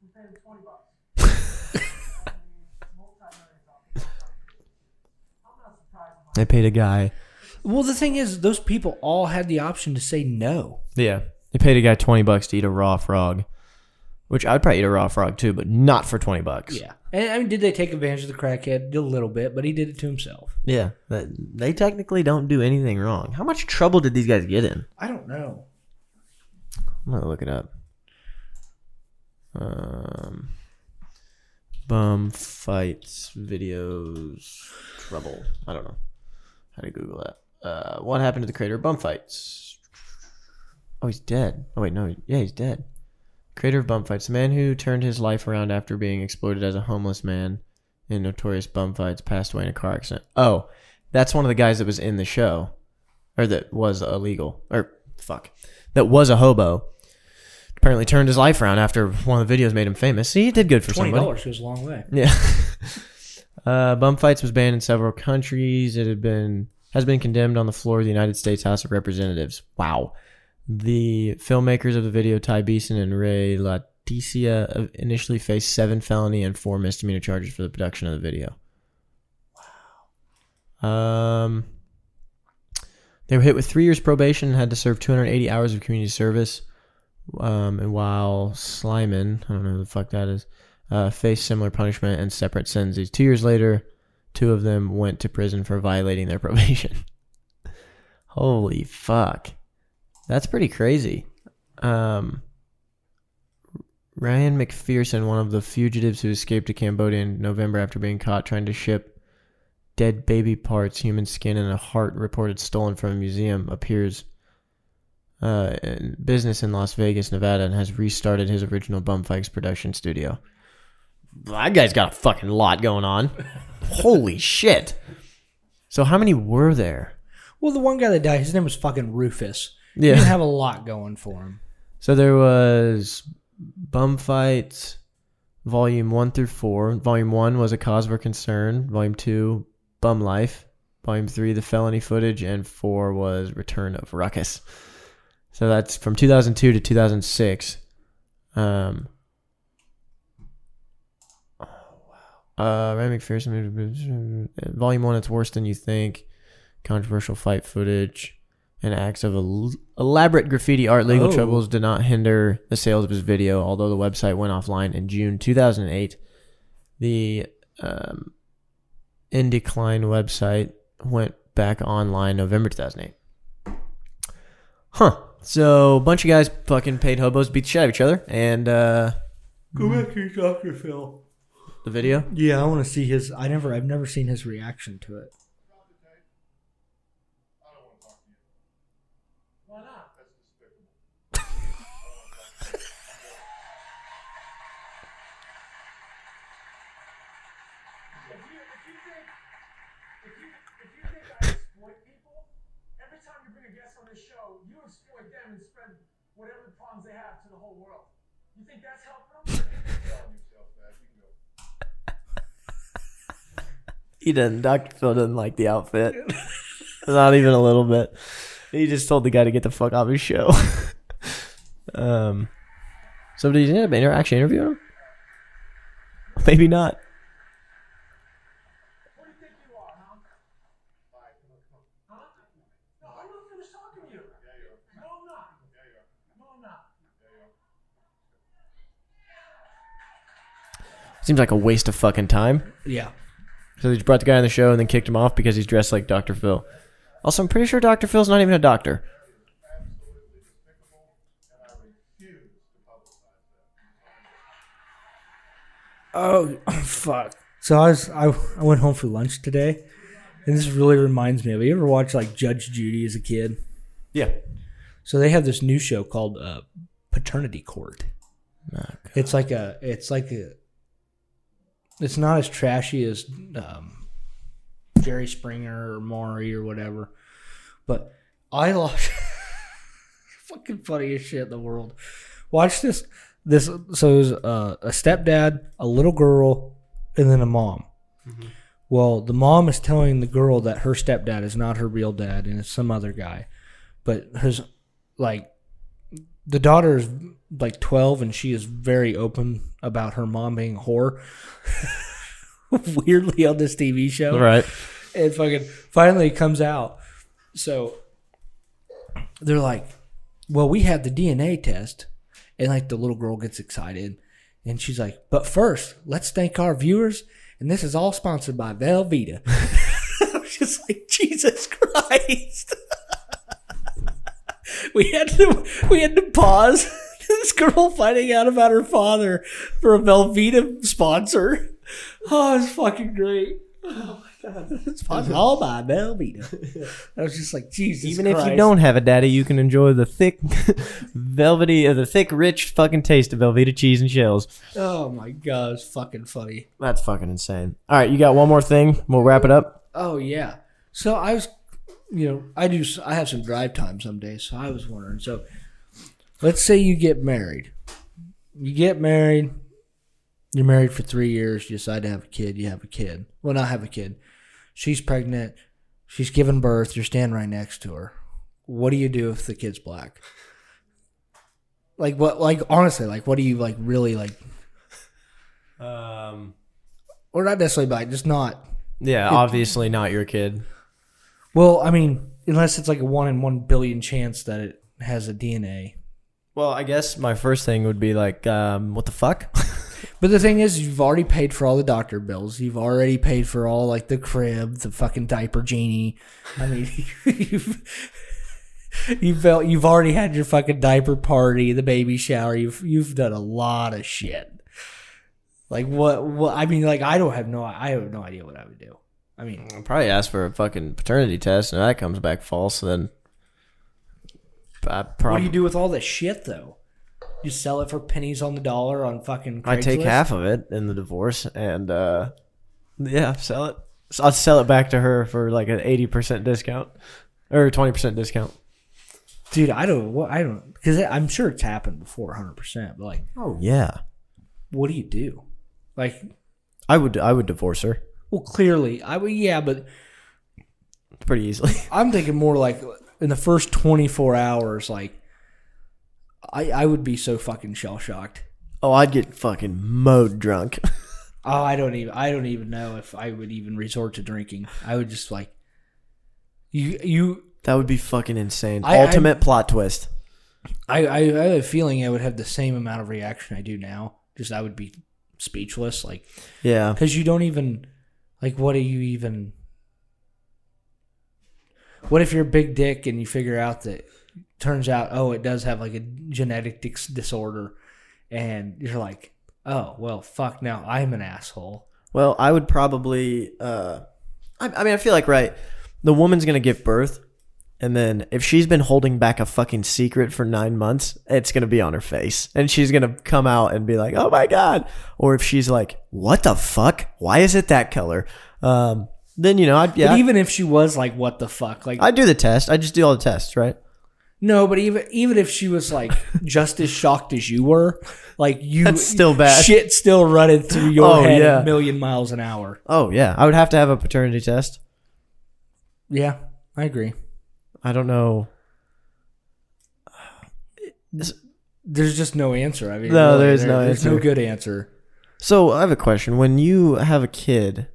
We paid him 20 bucks. I mean, multi-millions off the top. I'm not They paid a guy. Well, the thing is, those people all had the option to say no. Yeah, they paid a guy twenty bucks to eat a raw frog, which I'd probably eat a raw frog too, but not for twenty bucks. Yeah. And I mean, did they take advantage of the crackhead? A little bit, but he did it to himself. yeah. They technically don't do anything wrong. How much trouble did these guys get in? I don't know. I'm gonna look it up. Um, bum fights videos trouble. I don't know how to Google that. Uh, what happened to the creator of bum fights? Oh, he's dead. Oh wait, no, yeah, he's dead. Creator of bum fights, the man who turned his life around after being exploited as a homeless man in notorious bum fights, passed away in a car accident. Oh, that's one of the guys that was in the show, or that was illegal, or fuck, that was a hobo apparently turned his life around after one of the videos made him famous. See, he did good for Twenty somebody. dollars goes a long way. Yeah. uh, bum fights was banned in several countries. It had been has been condemned on the floor of the United States House of Representatives. Wow. The filmmakers of the video, Ty Beeson and Ray Leticia, uh, initially faced seven felony and four misdemeanor charges for the production of the video. Wow. Um, they were hit with three years probation and had to serve 280 hours of community service. Um, and while Slyman, I don't know who the fuck that is, uh, faced similar punishment and separate sentences. Two years later, two of them went to prison for violating their probation. Holy fuck. That's pretty crazy. Um, Ryen McPherson, one of the fugitives who escaped to Cambodia in November after being caught trying to ship dead baby parts, human skin, and a heart reported stolen from a museum, appears uh, in business in Las Vegas, Nevada, and has restarted his original Bum Fights production studio. That guy's got a fucking lot going on. Holy shit. So, how many were there? Well, the one guy that died, his name was fucking Rufus. He Yeah. didn't have a lot going for him. So there was Bum Fights, Volume 1 through 4. Volume 1 was A Cause for Concern. Volume 2, Bum Life. Volume 3, The Felony Footage. And 4 was Return of Ruckus. So that's from 2002 to 2006. Um, oh, wow. Uh, Ryen McPherson. Volume 1, It's Worse Than You Think. Controversial fight footage and acts of el- elaborate graffiti art legal Oh. troubles did not hinder the sales of his video, although the website went offline in June 2008. The um, Indecline website went back online November 2008. Huh. So, a bunch of guys fucking paid hobos beat the shit out of each other, and uh, Go back to Dr. Phil. The video. Yeah, I want to see his. I never, I've never seen his reaction to it. I don't want to talk to you. Why not? That's despicable. If you, if you think, if you, if you think I exploit people, every time you bring a guest on this show, you exploit them and spread whatever problems they have to the whole world. You think that's helping them? Tell yourself that. You can go. He doesn't. Dr. Phil doesn't like the outfit. Not even a little bit. He just told the guy to get the fuck off his show. um, so did he end up inter- actually interviewing him? Maybe not. You you you. You you you. Seems like a waste of fucking time. Yeah. So they just brought the guy on the show and then kicked him off because he's dressed like Dr. Phil. Also, I'm pretty sure Dr. Phil's not even a doctor. Absolutely despicable, and I refuse to publicize that. Oh, fuck. So I was I, I went home for lunch today, and this really reminds me of. You ever watched like Judge Judy as a kid? Yeah. So they have this new show called uh, Paternity Court. It's like a. It's like a. It's not as trashy as um, Jerry Springer or Maury or whatever, but I lost. fucking funniest shit in the world. Watch this. This so it was uh, a stepdad, a little girl, and then a mom. Well, the mom is telling the girl that her stepdad is not her real dad and it's some other guy, but his like the daughter is like 12 and she is very open about her mom being a whore. Weirdly on this tv show. Right. and fucking finally it comes out. So they're like well we had the dna test and like the little girl gets excited and she's like but first let's thank our viewers and this is all sponsored by velveeta. I was just like jesus christ we had to we had to pause this girl finding out about her father for a Velveeta sponsor. Oh, it's fucking great. Oh my god, it's sponsored all by Velveeta. I was just like, Jesus. Even if you don't have a daddy, you can enjoy the thick, velvety, uh, the thick, rich fucking taste of Velveeta cheese and shells. Oh my god, it's fucking funny. That's fucking insane. All right, you got one more thing. We'll wrap it up. Oh yeah. So I was, you know, I do. I have some drive time some days. So I was wondering. So, let's say you get married. You get married. You're married for three years. You decide to have a kid. You have a kid. Well, not have a kid. She's pregnant. She's giving birth. You're standing right next to her. What do you do if the kid's black? Like what? Like honestly, like what do you like? Really like, Um, or not necessarily black, just not yeah, obviously not your kid. Well, I mean, unless it's like a one in one billion chance that it has a DNA. Well, I guess my first thing would be like, um, what the fuck? But the thing is, you've already paid for all the doctor bills. You've already paid for all like the crib, the fucking diaper genie. I mean, you've, you felt you've already had your fucking diaper party, the baby shower. You've you've done a lot of shit. Like what? What? I mean, like I don't have no. I have no idea what I would do. I mean, I'll probably ask for a fucking paternity test, and if that comes back false, then I what do you do with all this shit though? You sell it for pennies on the dollar on fucking. I take half of it in the divorce, and uh, yeah, sell it. So I'll sell it back to her for like an eighty percent discount or twenty percent discount. dude. I don't. What I don't because I'm sure it's happened before, hundred percent. But like, Oh yeah, what do you do? Like, I would I would divorce her well, clearly, I would. Yeah, but pretty easily. I'm thinking more like in the first 24 hours, like I I would be so fucking shell shocked. oh, I'd get fucking mowed drunk. Oh, I don't even I don't even know if I would even resort to drinking. I would just like you you that would be fucking insane. I- Ultimate plot twist. I, I I have a feeling I would have the same amount of reaction I do now. Just I would be speechless, like Yeah, because you don't even like what do you even what if you're a big dick and you figure out that turns out oh it does have like a genetic dis- disorder and you're like oh well fuck now i'm an asshole Well, I would probably. Uh, I, I mean, I feel like right. The woman's gonna give birth, and then if she's been holding back a fucking secret for nine months, it's gonna be on her face, and she's gonna come out and be like, "Oh my god!" Or if she's like, "What the fuck? Why is it that color?" Um, then you know, I'd yeah, but even if she was like what the fuck like I'd do the test. I just do all the tests, right? no but even even if she was like just as shocked as you were like you That's still bad. shit still running through your Oh, head yeah. a million miles an hour Oh yeah, I would have to have a paternity test. yeah i agree I don't know. there's just no answer i mean No, really, there is no there's no answer. good answer So I have a question. When you have a kid,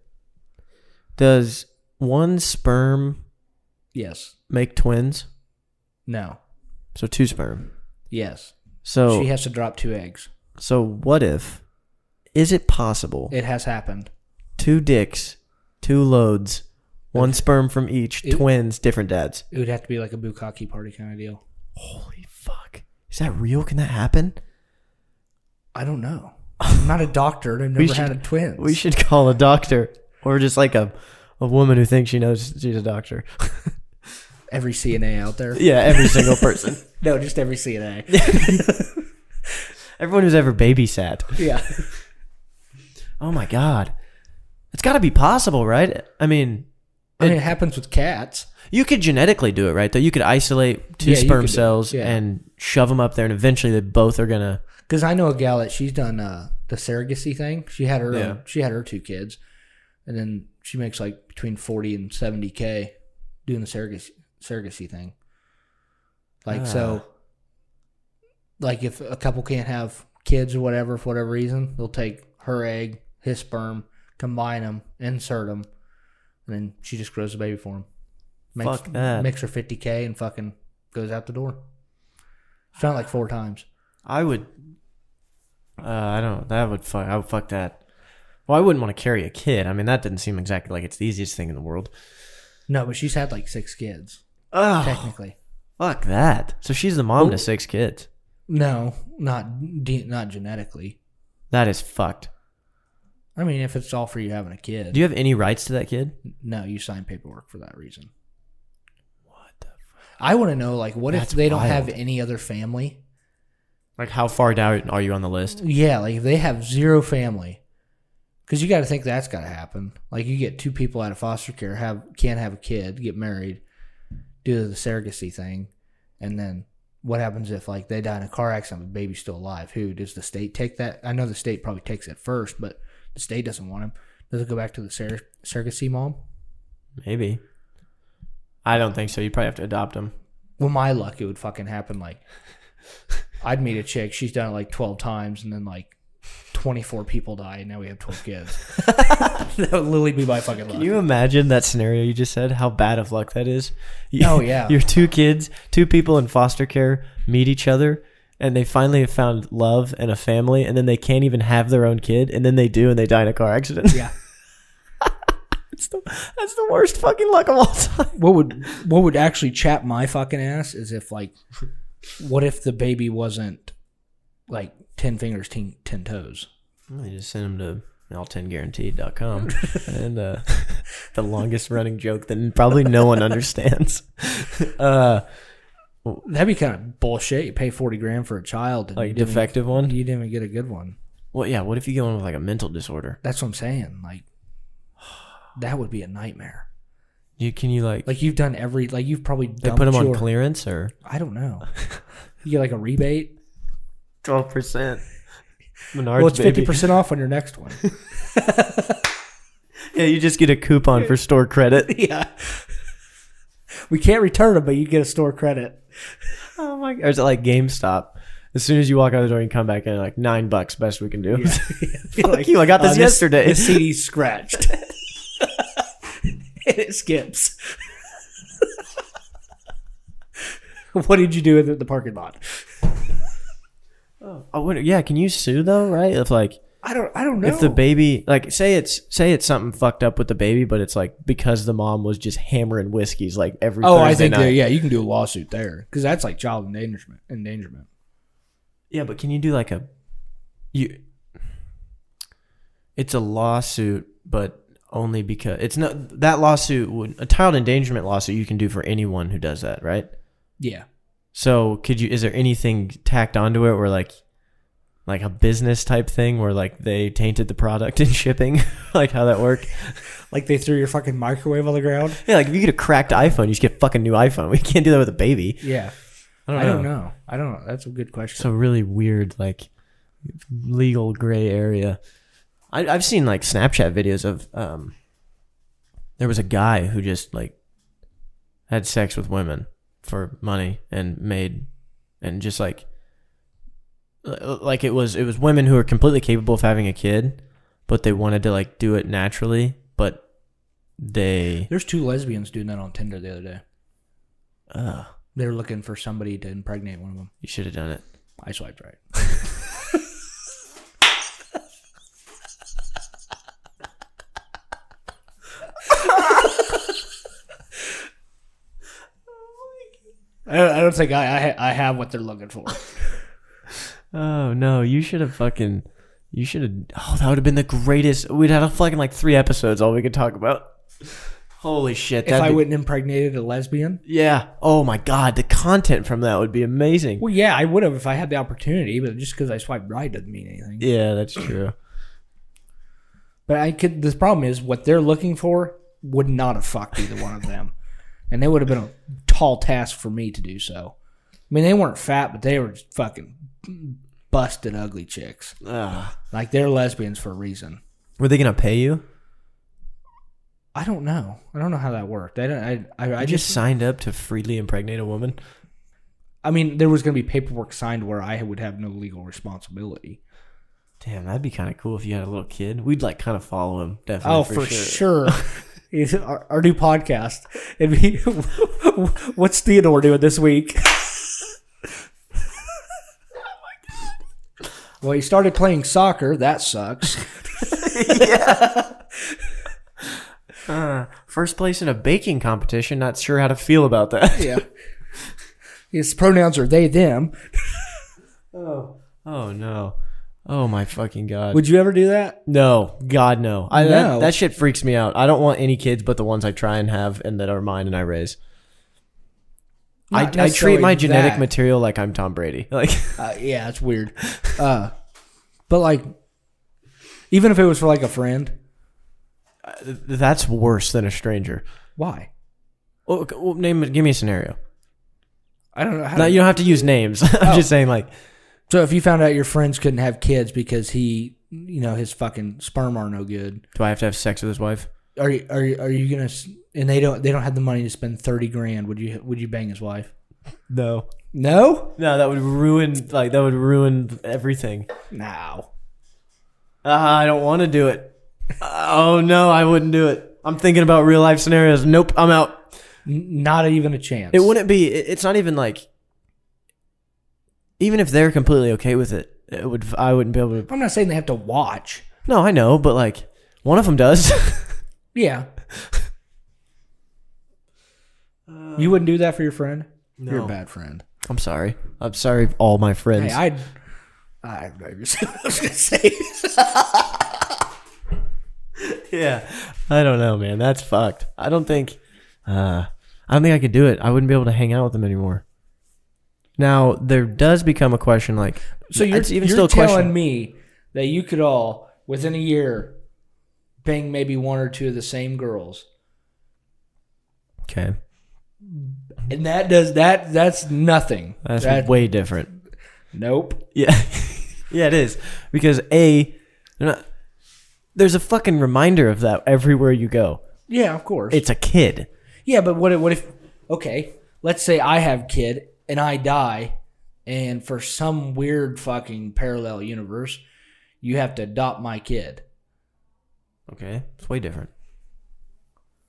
does one sperm yes make twins? no So two sperm. yes So she has to drop two eggs so what if is it possible it has happened two dicks, two loads, one sperm from each, It- twins, different dads? it would have to be like a bukkake party kind of deal Holy fuck. Is that real? Can that happen? i don't know i'm not a doctor and i've never had a twins We should call a doctor or just like a a woman who thinks she knows she's a doctor. every cna out there yeah, every single person. no just every cna Everyone who's ever babysat. yeah Oh my god. It's got to be possible, right? I mean, I mean, it happens with cats. you could genetically do it, right? Though you could isolate two Yeah, you sperm could do cells yeah. and shove them up there, and eventually they both are gonna. Because I know a gal that she's done uh, the surrogacy thing. She had her Yeah. own, she had her two kids, and then she makes like between forty and seventy k doing the surrogacy surrogacy thing. Like so, like if a couple can't have kids or whatever for whatever reason, they'll take her egg, his sperm, combine them, insert them, and then she just grows a baby for him. Makes, Fuck that. Makes her fifty k and fucking goes out the door. She's done it like four times. I would. Uh, I don't. That would fuck. I would fuck that. Well, I wouldn't want to carry a kid. I mean, that didn't seem exactly like it's the easiest thing in the world. No, but she's had like six kids Oh, technically. fuck that. So she's the mom to six kids. No, not de- not genetically. That is fucked. I mean, if it's all for you having a kid, Do you have any rights to that kid? no, you sign paperwork for that reason. What the? I want to know, like, what That's if they don't have wild. any other family? Like, how far down are you on the list? Yeah, like if they have zero family, because you got to think that's got to happen. Like you get two people out of foster care, have can't have a kid, get married, do the surrogacy thing, and then what happens if like they die in a car accident, the baby's still alive? Who does the state take that? I know the state probably takes it first, but the state doesn't want him. Does it go back to the sur- surrogacy mom? Maybe. I don't think so. You probably have to adopt him. Well, my luck, it would fucking happen. Like, I'd meet a chick. She's done it like twelve times, and then like twenty-four people die, and now we have twelve kids. that would literally be my fucking luck. Can you imagine that scenario you just said? How bad of luck that is? You- Oh, yeah. Your two kids, two people in foster care meet each other and they finally have found love and a family and then they can't even have their own kid and then they do and they die in a car accident. yeah. It's the, that's the worst fucking luck of all time. What would what would actually chap my fucking ass is if like, what if the baby wasn't like ten fingers, ten, ten toes? Well, you just send them to all10guaranteed.com and uh, the longest running joke that probably no one understands. Uh, That'd be kind of bullshit. You pay forty grand for a child, and you like didn't- defective one. You didn't even get a good one. Well, yeah. What if you get one with like a mental disorder? That's what I'm saying. Like, that would be a nightmare. You can you like, Like you've done every like you've probably they dumped put them on your- clearance or I don't know. You get like a rebate. twelve percent? well, it's fifty percent off on your next one. Yeah, you just get a coupon for store credit. yeah. We can't return them, but you get a store credit. Oh my! god! Or is it like GameStop? As soon as you walk out of the door, you come back in like nine bucks. Best we can do. Fuck you! I got this Uh, yesterday. This CD's scratched. and it skips. what did you do with it the parking lot? oh, wait, yeah. Can you sue though? Right? If like I don't. I don't know. if the baby like say it's say it's something fucked up with the baby, but it's like because the mom was just hammering whiskeys like every. Oh, I think night. that, yeah, you can do a lawsuit there because that's like child endangerment. Endangerment. Yeah, but can you do like a you? It's a lawsuit, but only because it's not that lawsuit would a child endangerment lawsuit you can do for anyone who does that, right? Yeah. So could you? Is there anything tacked onto it where like, like a business type thing where like they tainted the product in shipping, like how that work? Like they threw your fucking microwave on the ground. Yeah, like if you get a cracked iPhone, you just get a fucking new iPhone. We can't do that with a baby. Yeah. I don't I know. don't know. I don't know. That's a good question. It's a really weird, like, legal gray area. I, I've seen like Snapchat videos of um. There was a guy who just like had sex with women for money and made and just like like it was it was women who are completely capable of having a kid, but they wanted to like do it naturally, but they There's two lesbians doing that on Tinder the other day. uh They were looking for somebody to impregnate one of them. you should have done it. I swiped right. I don't, I don't think I, I ha- I have what they're looking for. Oh no, you should have fucking. You should have. Oh, that would have been the greatest. We'd had a fucking like three episodes. All we could talk about. Holy shit! if that'd I be- wouldn't impregnated a lesbian, Yeah. Oh my god, the content from that would be amazing. well, yeah, I would have if I had the opportunity. But just because I swiped right doesn't mean anything. Yeah, that's true. But I could. The problem is what they're looking for would not have fucked either one of them, and it would have been a tall task for me to do so. I mean, they weren't fat, but they were just fucking busted, ugly chicks. Ugh. Like they're lesbians for a reason. Were they gonna pay you? I don't know. I don't know how that worked. I don't. I. I, I I just just. signed up to freely impregnate a woman. I mean, there was going to be paperwork signed where I would have no legal responsibility. Damn, that'd be kind of cool if you had a little kid. We'd like kind of follow him. Definitely. Oh, for, sure. It's our, our new podcast. It'd be, what's Theodore doing this week? Well, he started playing soccer. That sucks. Uh, first place in a baking competition. Not sure how to feel about that. Yeah. His pronouns are they, them. Oh no. Oh my fucking god. Would you ever do that? No, God no. I No. That, that shit freaks me out. I don't want any kids but the ones I try and have and that are mine and I raise. I, I treat my genetic that. material like I'm Tom Brady. Like Uh, yeah, it's weird. Uh, but like, even if it was for like a friend, that's worse than a stranger. why? Well, okay, well, name give me a scenario. I don't know. How No, to- you don't have to use names. I'm Oh. just saying like so if you found out your friends couldn't have kids because he, you know, his fucking sperm are no good, do I have to have sex with his wife? are you are you, are you gonna? And they don't they don't have the money to spend thirty grand. Would you would you bang his wife? No. No. No, that would ruin like that would ruin everything. No. Ah, I don't want to do it. Oh no, I wouldn't do it. I'm thinking about real life scenarios. Nope, I'm out. N- not even a chance. It wouldn't be. it- It's not even like. Even if they're completely okay with it, it would. I wouldn't be able to. I'm not saying they have to watch. No, I know, but like one of them does. Yeah. You wouldn't do that for your friend? You're a bad friend. I'm sorry. I'm sorry, all my friends. Hey, I'd. I, I was gonna say. yeah, I don't know, man. That's fucked. I don't think. Uh, I don't think I could do it. I wouldn't be able to hang out with them anymore. Now there does become a question, like So you're, even you're still telling question. me that you could all within a year bang maybe one or two of the same girls, Okay, and that does that. That's nothing. that's That- way different. nope. Yeah, yeah, it is because a not, there's a fucking reminder of that everywhere you go. Yeah, of course. It's a kid. yeah, but what if, what if? Okay, let's say I have kid and I die, and for some weird fucking parallel universe, you have to adopt my kid. Okay, it's way different.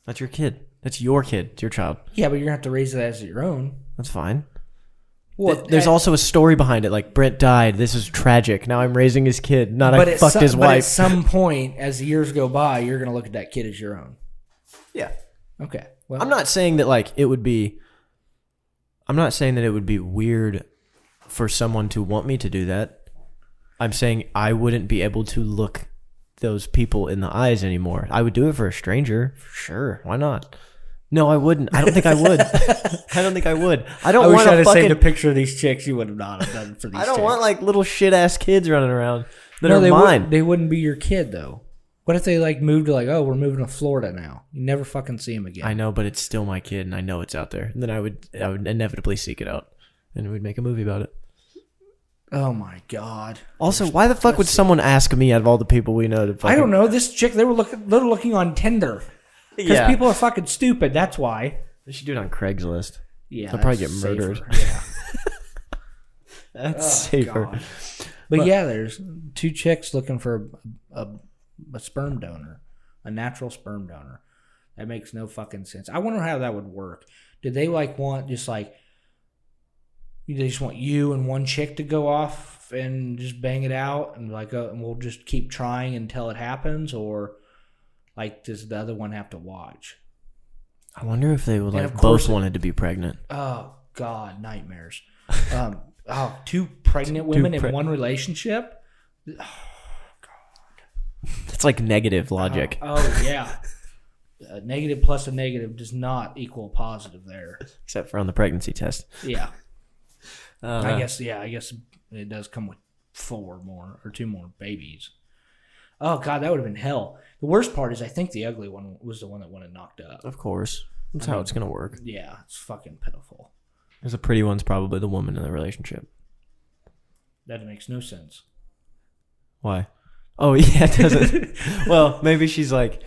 That's your kid. That's your kid. It's your child. Yeah, but you're gonna have to raise it as your own. That's fine. Well, Th- There's that- also a story behind it. Like Brent died. This is tragic. Now I'm raising his kid. Not I at fucked some- his but at wife. some point, as the years go by, you're gonna look at that kid as your own. yeah. Okay. Well, I'm not saying that like it would be. I'm not saying that it would be weird for someone to want me to do that. I'm saying I wouldn't be able to look those people in the eyes anymore. I would do it for a stranger, sure. Why not? No, I wouldn't. I don't think I would. I don't think I would. I don't I wish want I'd to have fucking. saved a picture of these chicks. You would have not have done for these. I don't chicks. want like little shit ass kids running around that no, are they mine. Wouldn't, they wouldn't be your kid though. What if they like moved to like, oh, we're moving to Florida now? You never fucking see him again. I know, but it's still my kid, and I know it's out there. And then I would, I would inevitably seek it out, and we'd make a movie about it. Oh my god. Also, why the fuck would someone ask me out of all the people we know to? Fucking, I don't know. This chick, they were looking, they were looking on Tinder because Yeah, people are fucking stupid. That's why. they should do it on Craigslist. Yeah, They'll probably that's get murdered. Yeah. That's Oh, safer. God. But, yeah, there's two chicks looking for a, a, a sperm donor, a natural sperm donor. That makes no fucking sense. I wonder how that would work. Did they like want just like they just want you and one chick to go off and just bang it out and like uh, and we'll just keep trying until it happens, or like does the other one have to watch? I wonder if they would And like both it- wanted to be pregnant. Oh God, nightmares. Um, oh, two pregnant women pre- in one relationship. It's like negative logic. Oh yeah. A negative plus a negative does not equal positive there. except for on the pregnancy test. Yeah. Uh, I guess yeah, I guess it does come with four more or two more babies. Oh god, that would have been hell. The worst part is I think the ugly one was the one that wanted knocked up. Of course, that's how it's gonna work. Yeah, it's fucking pitiful. Because the pretty one's probably the woman in the relationship. That makes no sense. Why? Oh yeah, it doesn't. well, maybe she's like,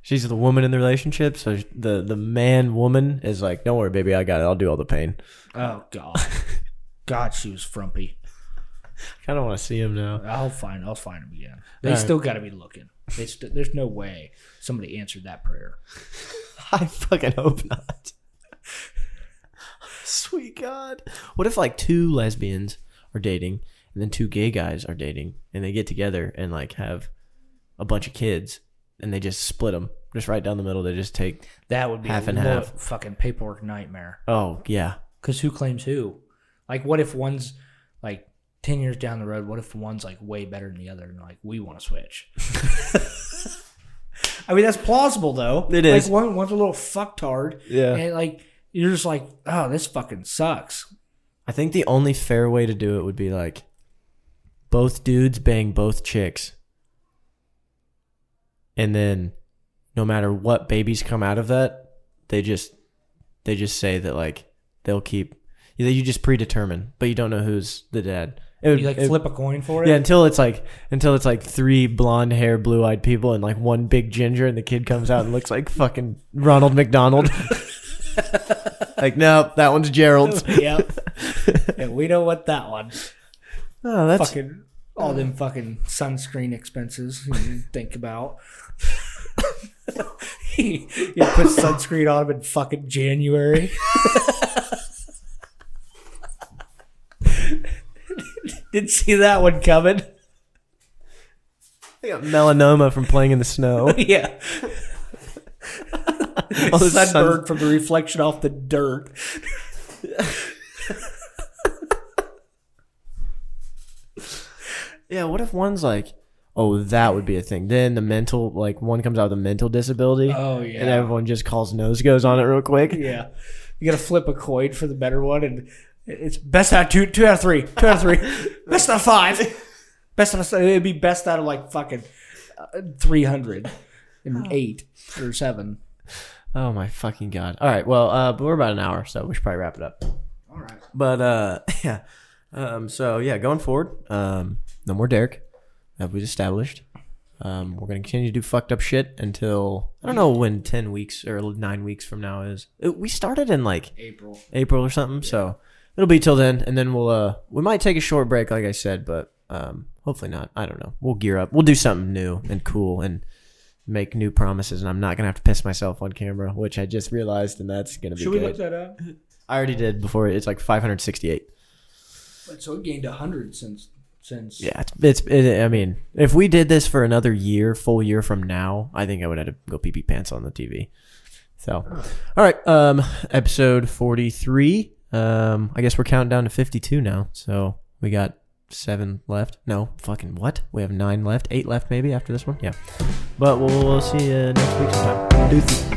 she's the woman in the relationship, so the the man woman is like, don't worry, baby, I got it. I'll do all the pain. Oh god. God, she was frumpy. I kind of want to see him now. I'll find. I'll find them again. They All right. still got to be looking. They st- there's no way somebody answered that prayer. I fucking hope not. Sweet God. What if like two lesbians are dating and then two gay guys are dating and they get together and like have a bunch of kids and they just split them just right down the middle. They just take. That would be Half a and half. fucking paperwork nightmare. Oh yeah. Because who claims who? Like, what if one's like ten years down the road? What if one's like way better than the other, and like we want to switch? I mean, that's plausible though. It is. Like one, one's a little fucktard. Yeah. And like you're just like, oh, this fucking sucks. I think the only fair way to do it would be like both dudes bang both chicks. And then no matter what babies come out of that, they just they just say that like they'll keep that you just predetermine, but you don't know who's the dad. It would, You like it- flip a coin for it. yeah, until it's like until it's like three blonde hair, blue eyed people and like one big ginger, and the kid comes out and looks like fucking Ronald McDonald. like, nope, that one's Gerald's. yep. and we know what that one. Oh, that's fucking all them fucking sunscreen expenses you think about. you put sunscreen on them in fucking January. Didn't see that one coming. I got melanoma from playing in the snow. yeah. All the from the reflection off the dirt. Yeah, what if one's like, oh, that would be a thing. Then the mental, like, one comes out with a mental disability. Oh, yeah. And everyone just calls nose goes on it real quick. Yeah, you got to flip a coin for the better one, and it's best out of two, two out of three, two out of three, best out of five, best out of it'd be best out of like fucking uh, three hundred and eight or seven. Oh my fucking god! All right, well, uh, but we're about an hour, so we should probably wrap it up. All right. But uh, yeah, um, so yeah, going forward, um, no more Derek, that we established. Um, we're gonna continue to do fucked up shit until I don't know when ten weeks or nine weeks from now is. It, we started in like April. April or something, so it'll be till then, and then we'll uh, we might take a short break, like I said, but um, hopefully not. I don't know. We'll gear up. We'll do something new and cool and make new promises, and I'm not gonna have to piss myself on camera, which I just realized, and that's gonna be Should we look that up? I already did before. It's like 568. So it gained hundred since since. Yeah, it's, it's it, I mean, if we did this for another year, full year from now, I think I would have to go pee pee pants on the TV. So, all right, um, episode 43. Um, I guess we're counting down to 52 now. So we got seven left. No, fucking what? We have nine left, eight left maybe after this one. Yeah, but we'll, we'll see you next week sometime. Deuces.